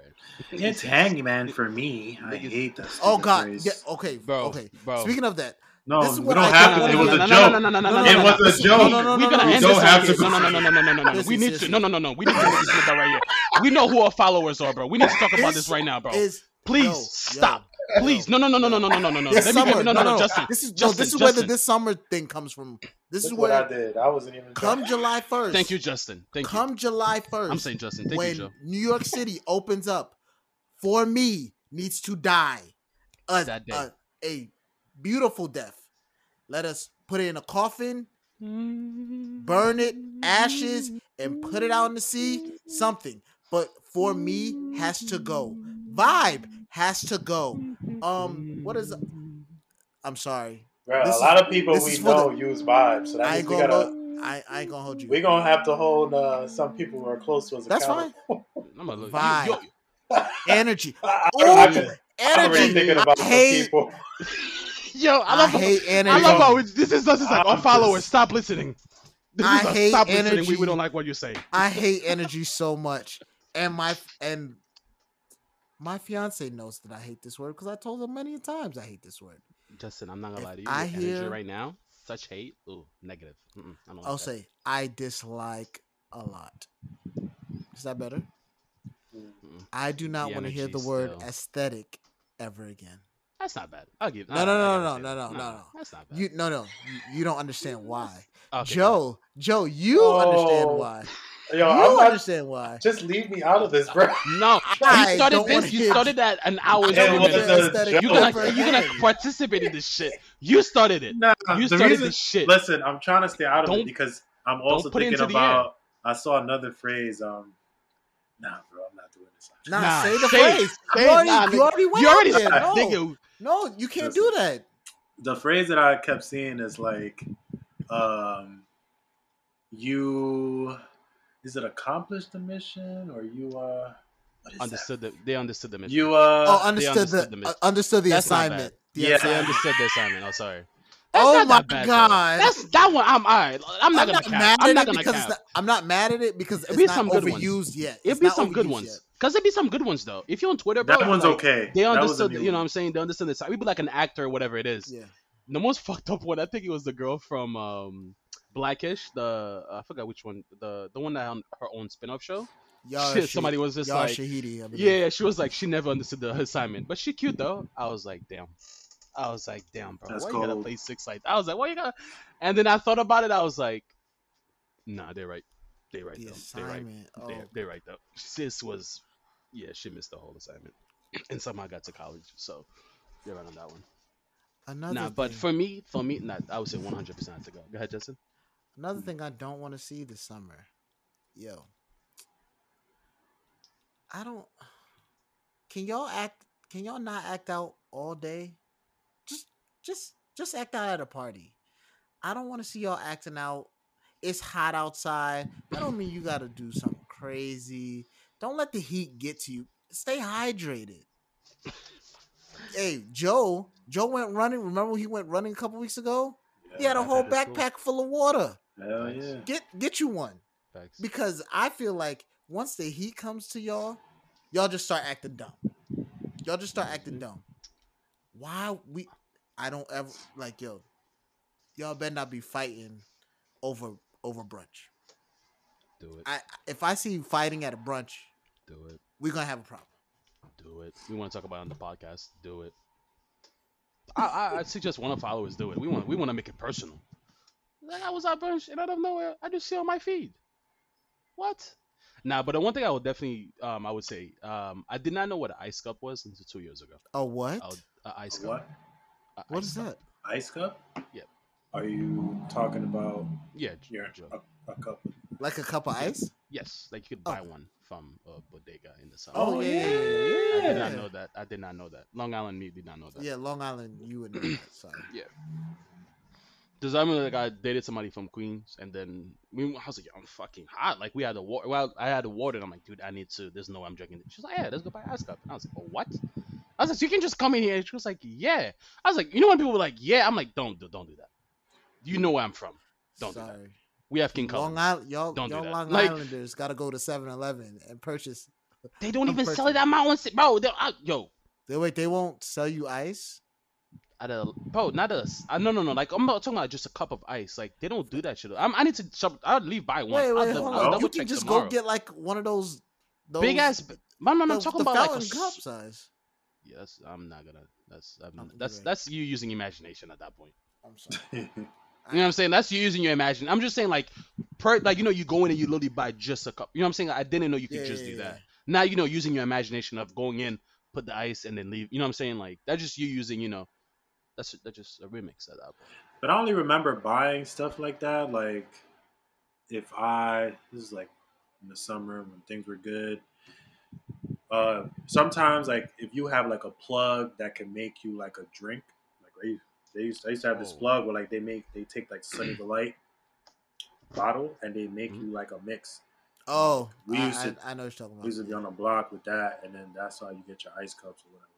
It's Hangman for me. I hate this.
Oh God. Yeah. Okay.
Bro.
Okay.
Bro.
Speaking of that,
no,
this is
we don't
I
have to. It was a joke.
No, no, no, no,
It was a joke.
We're
gonna end this
have to.
No, no, no, no, no, no, no. We need to. No, no, no, no. We need to make this right here. We know who our followers are, bro. We need to talk about
this
right now, bro.
Is
Please
yo,
stop.
yo,
Please.
yo.
No, no, no, no, no, no, no, no, no.
This
Let me
summer,
get, no, no, no, Justin.
This is no,
Justin,
this is where the this summer thing comes from. This is
Look what I did. I wasn't even.
come July first.
Thank you, Justin. Thank you.
come July first.
I'm saying Justin. Thank
when
you, Joe.
New York City opens up, for me needs to die a,
That day.
a, a beautiful death. Let us put it in a coffin, burn it, ashes, and put it out in the sea. Something, but for me has to go. Vibe has to go. Um, what is? I'm sorry.
Bro,
This
a lot of people we
is for
know use vibes, so that
I
means we gotta.
hold- I, I ain't gonna hold you.
We gonna have to hold uh, some people who are close to us
That's
accountable.
I'm gonna look.
Vibe.
Yo, yo,
energy.
I,
Ooh,
I, can, I'm already
energy.
thinking about
I hate.
people.
yo, I
I
love. how-
hate
I
energy.
love how it's, this is us. It's like our
I'm
followers. Stop listening. This
I
is us,
hate
stop listening. We,
energy.
we don't like what you're saying.
I hate energy so much, and my and my fiance knows that I hate this word because I told her many times I hate this word.
Justin, I'm not gonna
If
lie to you.
I hear-
right now, such hate. Ooh, negative. Mm-mm, I don't like
I'll
that.
say I dislike a lot. Is that better? I do not want to hear the word
still.
aesthetic ever again.
That's not bad. I'll give.
No,
I-
no, no, no, no, no, no, no.
That's not bad.
You no no you, you don't understand why.
Okay,
Joe, Joe, you understand
Oh,
why.
Yo,
you
I'm not,
understand why.
just leave me out of this, bro.
No,
I
you started this. You started that an hour ago.
well,
man.
the-
aesthetic
You're gonna you're gonna participate in this shit. You started it.
Nah,
You started
reason,
this shit.
Listen, I'm trying to stay out of
Don't-
it because I'm also
put
thinking
into the air.
about. I saw another phrase. Um, nah, bro, I'm not doing this.
Nah,
Nah,
say the
say
phrase.
Say
You already,
Nah,
you already went
You already
out
said,
there. No,
nigga.
no, you can't
Listen.
do that.
The phrase that I kept seeing is like, um, you. Is it accomplished the mission or you uh? What is
Understood the. They understood the mission.
You uh.
oh, understood,
understood
the,
the mission.
uh, understood the
That's
assignment. The
Yeah.
They understood the assignment. Oh, sorry.
Oh my
that bad, though.
God.
That's that one. I'm all right. I'm not
I'm
gonna
not
cap.
mad
I'm
at
not
it because it's not, I'm not mad at it because
It'd
it's
be
not
some good ones.
overused yet.
It'd be some good ones.
yet.
Cause it'd be some good ones though. If you're on Twitter, bro,
that one's
like,
okay.
They
That
understood. You know what. I'm saying? They understood this. We'd be like an actor or whatever it is.
Yeah.
The most fucked up one, I think it was the girl from um, Blackish. The uh, I forgot which one. The the one that on her own spin-off show.
Y'all
Shit,
Shah-
somebody was just
y'all
like,
Shahidi, I.
Yeah, she was like, she never understood the assignment, but she cute though. I was like, damn. I was like, damn, bro,
That's
why you gotta play six like? I was like, why you gotta? And then I thought about it. I was like, nah, they're right. They're right
The
though. They're right.
assignment. Oh,
They're, they're right though. Sis was, yeah, she missed the whole assignment, and somehow got to college. So they're right on that one.
another
nah, but for me, for me, nah, I would say 100 percent to go. Go ahead, Justin.
Another mm-hmm. thing I don't want to see this summer, yo. I don't. Can y'all act? Can y'all not act out all day? Just, just, just act out at a party. I don't want to see y'all acting out. It's hot outside. I don't mean you got to do something crazy. Don't let the heat get to you. Stay hydrated. hey, Joe. Joe went running. Remember when he went running a couple weeks ago? He had a whole
that is cool.
backpack full of water.
Hell yeah.
Get get you one
Thanks.
because I feel like once the heat comes to y'all, y'all just start acting dumb. Y'all just start acting dumb. Why we? I don't ever like yo. Y'all better not be fighting over over brunch.
Do it.
I if I see you fighting at a brunch,
Do it.
we're gonna have a problem.
Do it. We want to talk about it on the podcast. Do it. I, I, I suggest one of followers do it. We want we want to make it personal. Like I was at brunch and out of nowhere I just see on my feed. What? Nah, but the one thing I would definitely um I would say um I did not know what an ice cup was until two years ago.
A what?
I would, a ice
A
cup.
What?
A
what
ice
is
cup.
that?
Ice cup?
Yep.
Are you talking about
Yeah,
your
Joe.
a, a cup?
Like a cup of ice?
Yes, like you could
Oh.
buy one from a bodega in the summer.
Oh, yeah, yeah, yeah,
I did not know that. I did not know that. Long Island me did not know that.
Yeah, Long Island, you would know that. Sorry.
Does I remember like I dated somebody from Queens, and then we I was like, I'm fucking hot. Like we had the water. Well, I had the water, and I'm like, dude, I need to. There's no way I'm drinking. it. She's like, yeah, let's go buy ice cup. And I was like, oh, what? I was like, so you can just come in here. And she was like, yeah. I was like, you know when people were like, yeah, I'm like, don't do, don't do that. You know where I'm from. Don't do that. We have King
Long. Island, y'all,
Don't do
y'all
that.
Long
Like-
Islanders got to go to 7-Eleven and purchase.
They don't even sell it at Mountain City, bro. I, yo,
They wait. They won't sell you ice.
At a bro, not a uh, no, no, no. Like I'm not talking about just a cup of ice. Like they don't do that shit. I'm, I need to. shop- I'll leave by one.
Wait,
I'll,
wait, hold
I'll
on.
double
You can just
tomorrow.
go get like one of those, those
big ass. Man, man, I'm
the,
talking
the
about like a
cup size.
Yes, I'm not gonna. That's I'm,
I'm
that's
great.
that's you using imagination at that point.
I'm sorry.
You know what I'm saying? That's you using your imagination. I'm just saying like, per like you know you go in and you literally buy just a cup. You know what I'm saying? I didn't know you could
Yeah,
just
yeah,
do
yeah.
that. Now you know using your imagination of going in, put the ice and then leave. You know what I'm saying? Like that's just you using you know, that's that's just a remix at that point.
But I only remember buying stuff like that. Like, if I, this is like in the summer when things were good. Uh, sometimes, like, if you have like a plug that can make you like a drink, like they used, they used, I used to have this
Oh.
plug where like they make, they take like Sunny Delight bottle and they make
Mhm.
you like a mix.
Oh,
We
I,
used to-
I, I know what you're talking about.
We used to be on the block with that, and then that's how you get your ice cups or whatever.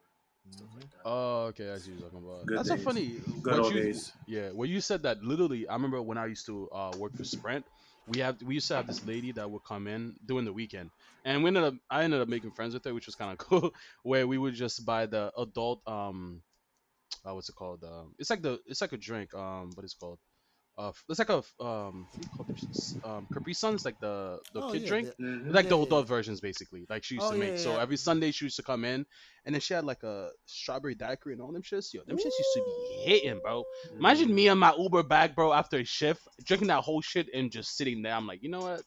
Stuff like that.
Oh, okay, I see what you're talking about.
Good
That's
days.
so funny.
Good old
you,
days.
Yeah, when you said that, literally, I remember when I used to uh, work for Sprint. We have we used to have this lady that would come in during the weekend, and we ended up I ended up making friends with her, which was kind of cool. Where we would just buy the adult um, uh, what's it called? Um, it's like the it's like a drink. Um, what is it called? Uh, it's like a um, what do you call this? Um, Capri Suns, like the the
Oh,
kid
yeah,
drink.
the-
like the
Yeah,
adult
yeah.
versions basically like she used
Oh,
to make. so every sunday she used to come in and then she had like a strawberry daiquiri and all them shits. Yo them shits used to be hitting bro. Imagine me on my uber bag bro after a shift drinking that whole shit and just sitting there. I'm like you know what?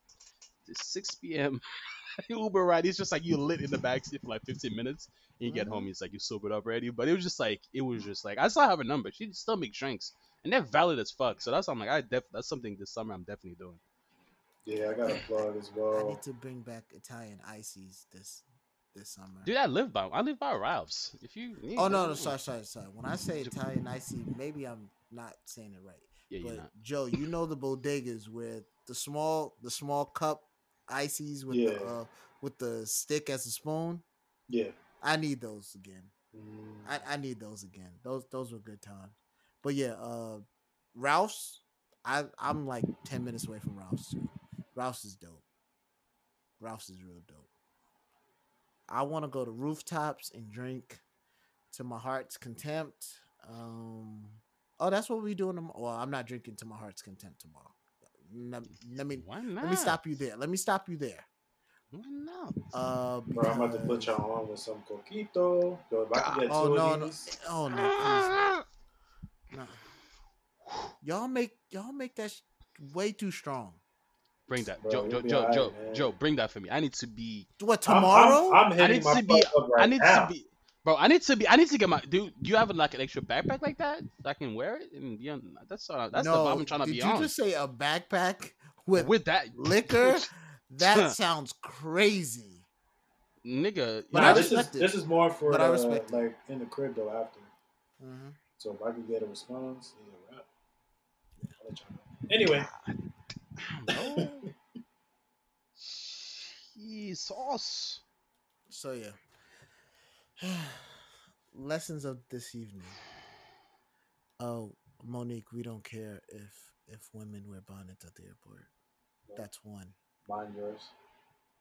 It's 6 p.m uber ride. It's just like you lit in the backseat for like 15 minutes and you get
Mhm.
home it's like you sobered up already. But it was just like it was just like i still have a number. She still makes drinks and they're valid as fuck so that's i'm like i def- that's something this summer i'm definitely doing
Yeah, I got a plug as well.
I
well.
need to bring back Italian ices this this summer.
Dude, I live by I live by Ralph's. If you need,
oh no, no, sorry, sorry, sorry. When I say Italian icy, maybe I'm not saying it right.
Yeah, you're
but
not.
Joe, you know the bodegas where the small the small cup ices with the uh, with the stick as a spoon.
Yeah.
I need those again.
Mm.
I, I need those again. Those those were good times. But yeah, uh Ralph's, I I'm like ten minutes away from Ralph's too. Ralph's is dope. Ralph's is real dope. I want to go to rooftops and drink to my heart's contempt. Um, oh, that's what we doing. Tomorrow. Well, I'm not drinking to my heart's content tomorrow. Let, let me
Why not?
let me stop you there. Let me stop you there.
Why not?
Uh,
Bro, I'm about to put y'all on with some coquito. Yo, if I can get
Oh
two
no,
of
no,
these,
oh no, please. no. Y'all make y'all make that sh- way too strong.
Bring that,
Bro,
Joe, Joe, Joe,
alright,
Joe,
man.
Joe. Bring that for me. I need to be.
What
I'm- I'm-
tomorrow?
I'm,
I need to be.
right
I need
now.
to be. Bro, I need to be. I need to get my dude. Do you have like an extra backpack like that? that I can wear it and be on. That's uh, that's the vibe I'm trying to
did you just say a backpack with,
With that
liquor? that sounds crazy.
nigga.
But
Nah,
I
this is
it.
this is more for
But I respect it.
like in the crib though after.
Mm-hmm.
So if I can get a response, yeah, rap. I'll let y'all know. Anyway,
Bro. Jesus.
So yeah. Lessons of this evening. Oh, Mo'Nique, we don't care if if women wear bonnets at the airport. That's one.
mind yours.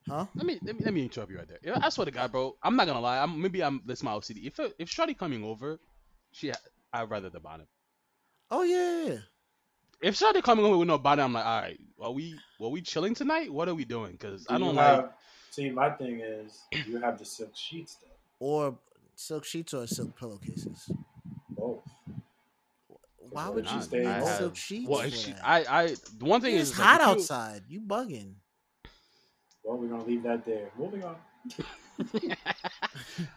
Huh?
Let me, let me let me interrupt you right there. I swear to God, bro. I'm not gonna lie. I'm maybe I'm this my OCD. If if Shorty coming over, she ha- I'd rather the bonnet.
Oh yeah. yeah.
If Shorty coming over with no bonnet, I'm like, all right, are we are we chilling tonight? What are we doing? Because I
Do
don't
you
like.
See, my thing is, you have the silk sheets though.
Or silk sheets or silk pillowcases.
Both.
Why
why
would you
you stay
need
home?
silk sheets?
Well,
for
she,
that?
I I the one thing
it's
is
hot
like,
outside. You bugging.
Well, we're gonna leave that there. Moving on.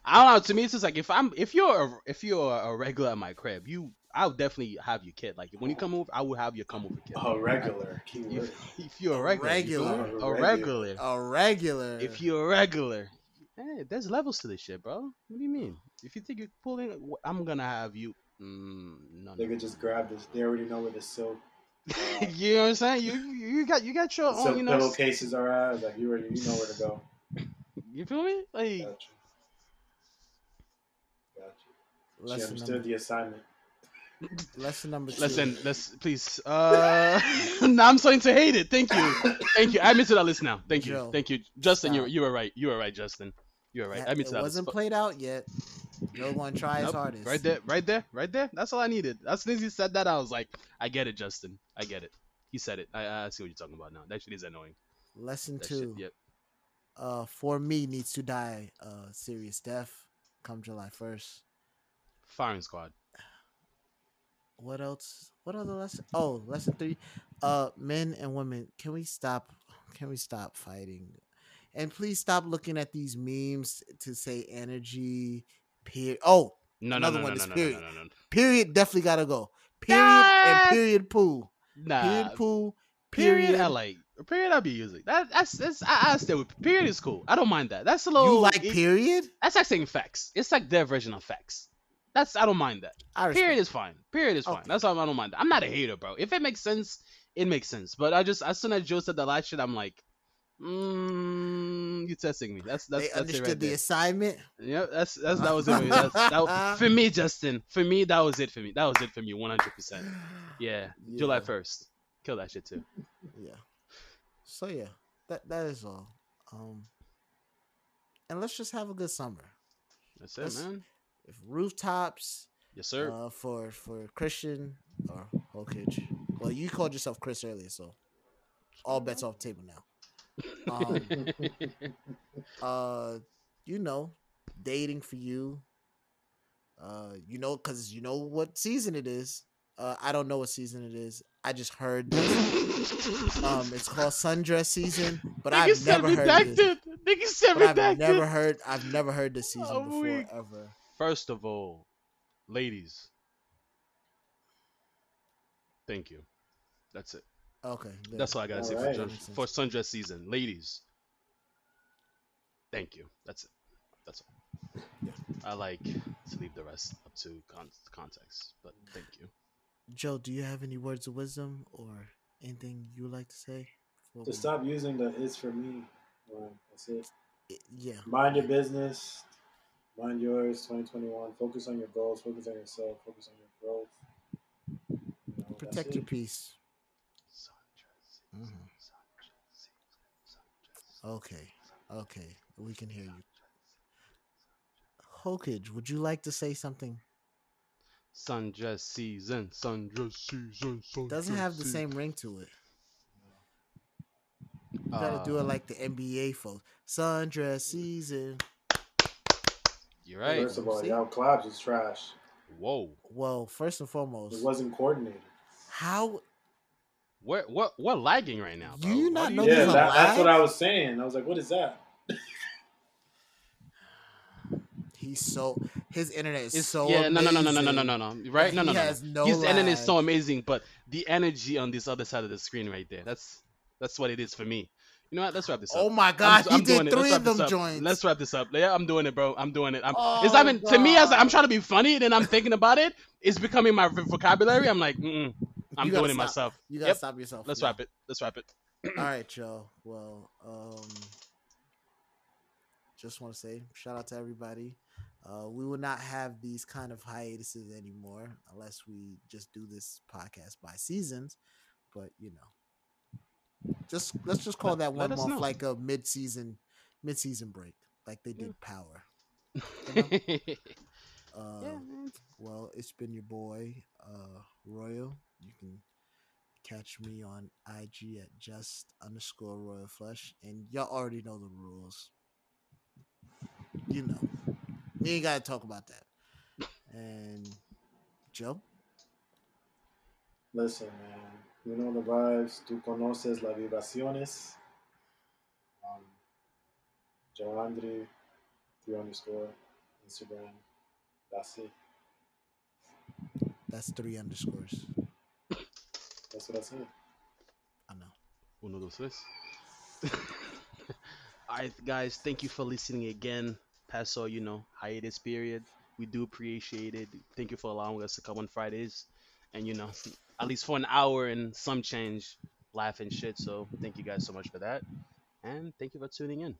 I don't know. To me, it's just like if I'm if you're a, if you're a regular at my crib, you I'll definitely have your kid. Like when you come over, I will have you come over kid.
A regular.
If, if you're a
A
regular, you feel
regular.
A
a
regular.
regular.
A regular.
If you're a regular, hey, there's levels to this shit, bro. What do you mean? If you think you're pulling, I'm gonna have you. Mm, no,
They
no.
could just grab this. They already know where the silk, uh,
you know what I'm saying? You you got you got your
silk
own, you know.
pillowcases are at. Like you already, you know where to go.
You feel me? Like
Got you. Got you. She
lesson
understood
number,
the assignment.
lesson number two.
Listen, let's please. Uh, now I'm starting to hate it. Thank you, thank you. I admit to that list now. Thank you,
Joe,
thank you, Justin. You
stop.
you were right. You were right, Justin. You were right. I admit
it
to that.
wasn't
list.
played out yet. Joe gonna try his
Nope,
hardest.
Right there, right there, right there. That's all I needed. As soon as he said that, I was like, I get it, Justin. I get it. He said it. I, I see what you're talking about now. That shit is annoying.
Lesson
That
two.
shit. Yep.
Uh, for me needs to die uh serious death come July first.
Firing squad.
What else? What other lesson? Oh, lesson three. Uh, men and women, can we stop? Can we stop fighting? And please stop looking at these memes to say energy. Period. Oh,
No,
Another
no, no,
one
no,
is
no, no,
period.
no, no, no.
period. Definitely gotta go. Period and period. Poo.
Nah.
Period. Poo.
Period.
Period.
Period. I'll be using. That, that's that's. I, I stay with. Period is cool. I don't mind that. That's a little.
You like
it-
period?
That's like saying facts. It's like their version of facts. That's I don't mind that. Period is fine. Period is fine.
Okay.
That's why I don't mind that. I'm not a hater, bro. If it makes sense, it makes sense. But I just as soon as Joe said the last shit, I'm like, mm, you testing me. That's that's
they
that's it
understood
right
the
there.
assignment.
Yep, that's that's that was it. for me. That's, that, for me, Justin. For me, that was it for me. That was it for me, 100. percent Yeah, July first. Kill that shit too.
Yeah. So yeah, that that is all. Um, and let's just have a good summer.
That's it,
Let's-
man.
If rooftops,
Yes, sir.
uh, for for Christian or Hokage, Well, you called yourself Chris earlier, so all bets off the table now. Um, uh, you know, dating for you. Uh, you know, because you know what season it is. Uh, I don't know what season it is. I just heard this. Um, it's called sundress season, but I've
said
never heard this.
redacted. Nigga said
But I've
redacted.
never heard. I've never heard this season
Oh,
before
weak.
ever.
First of all, ladies, thank you. That's it.
Okay, there.
That's all I gotta say
Alright.
for,
Makes
for sundress season. Ladies, thank you. That's it. That's all. I like to leave the rest up to con- context, but thank you.
Joe, do you have any words of wisdom or anything you would like to say? before
To
we-
stop using the "is for me" line. That's it.
Yeah.
Mind your business. Mind yours. 2021. Focus on your goals. Focus on yourself. Focus on your growth. You know, that's
Protect
it.
your peace.
Sundress
Mhm.
season, sundress season, sundress
Okay. Okay. We can hear you. Hokage, would you like to say something?
Sundress season, sundress season, sundress season.
Doesn't have the
season.
same ring to it. You gotta do it
Uh,
like the NBA folks. Sundress season.
You're right.
First of all,
See?
y'all collabs is trash.
Whoa.
Well, first and foremost, It
wasn't coordinated.
how
What what what lagging right now? Bro?
You not
do
know
yeah, that, that's what? I was saying. I was like, "What is that?"
He's so his internet is
It's,
so
yeah, no, no, no, no, no, no, no, no, no. Right? No,
He
no, no.
has
no.
no
His internet is so amazing, but the energy on this other side of the screen right there. That's that's what it is for me. You know what? Let's wrap this up.
Oh my
I'm-
god,
I'm
he did three of them joints.
Let's wrap this up. Yeah, I'm doing it, bro. I'm doing it. I'm,
Oh,
it's even to me as I'm trying to be funny, then I'm thinking about it. It's becoming my vocabulary. I'm like, Mm-mm, I'm doing it myself.
You gotta
Yep.
stop yourself.
Let's
yeah.
wrap it. Let's wrap it.
All right, y'all. Well, um, just want to say shout out to everybody. Uh, we will not have these kind of hiatuses anymore unless we just do this podcast by seasons. But you know, just let's just call
Let-
that one
know.
like a mid-season, mid-season break, like they did Power. Uh, Well, it's been your boy, uh, Royal. You can catch me on IG at just underscore Royal Flush, and y'all already know the rules. You know, we ain't gotta talk about that. And Joe,
Listen, man. You know the vibes. Tú conoces las vibraciones. Um, Joe Andre, three underscore, Instagram. That's it.
that's three underscores.
That's what I said.
I know.
Uno, dos, tres. All right, guys. Thank you for listening again. Past you know, hiatus period. We do appreciate it. Thank you for allowing us to come on Fridays, and you know, at least for an hour and some change, laugh and shit. So thank you guys so much for that, and thank you for tuning in.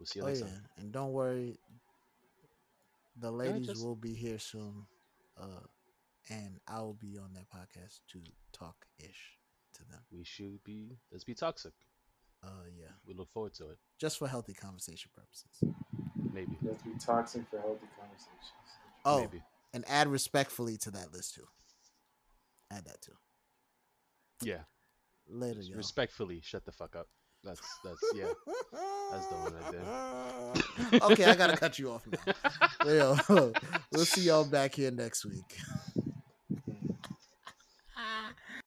We'll see you
Oh
next
yeah,
time.
and don't worry, the ladies
just-
will be here soon, uh, and I will be on that podcast to talk ish to them.
We should be. Let's be toxic.
Uh, yeah,
We look forward to it.
just for healthy conversation purposes.
Maybe.
Let's be toxic for healthy conversations.
Oh,
Maybe.
and add respectfully to that list too. Add that too.
Yeah.
Later, y'all.
Respectfully, shut the fuck up. That's that's yeah. That's the one right
okay, I gotta cut you off now. Yo, we'll see y'all back here next week.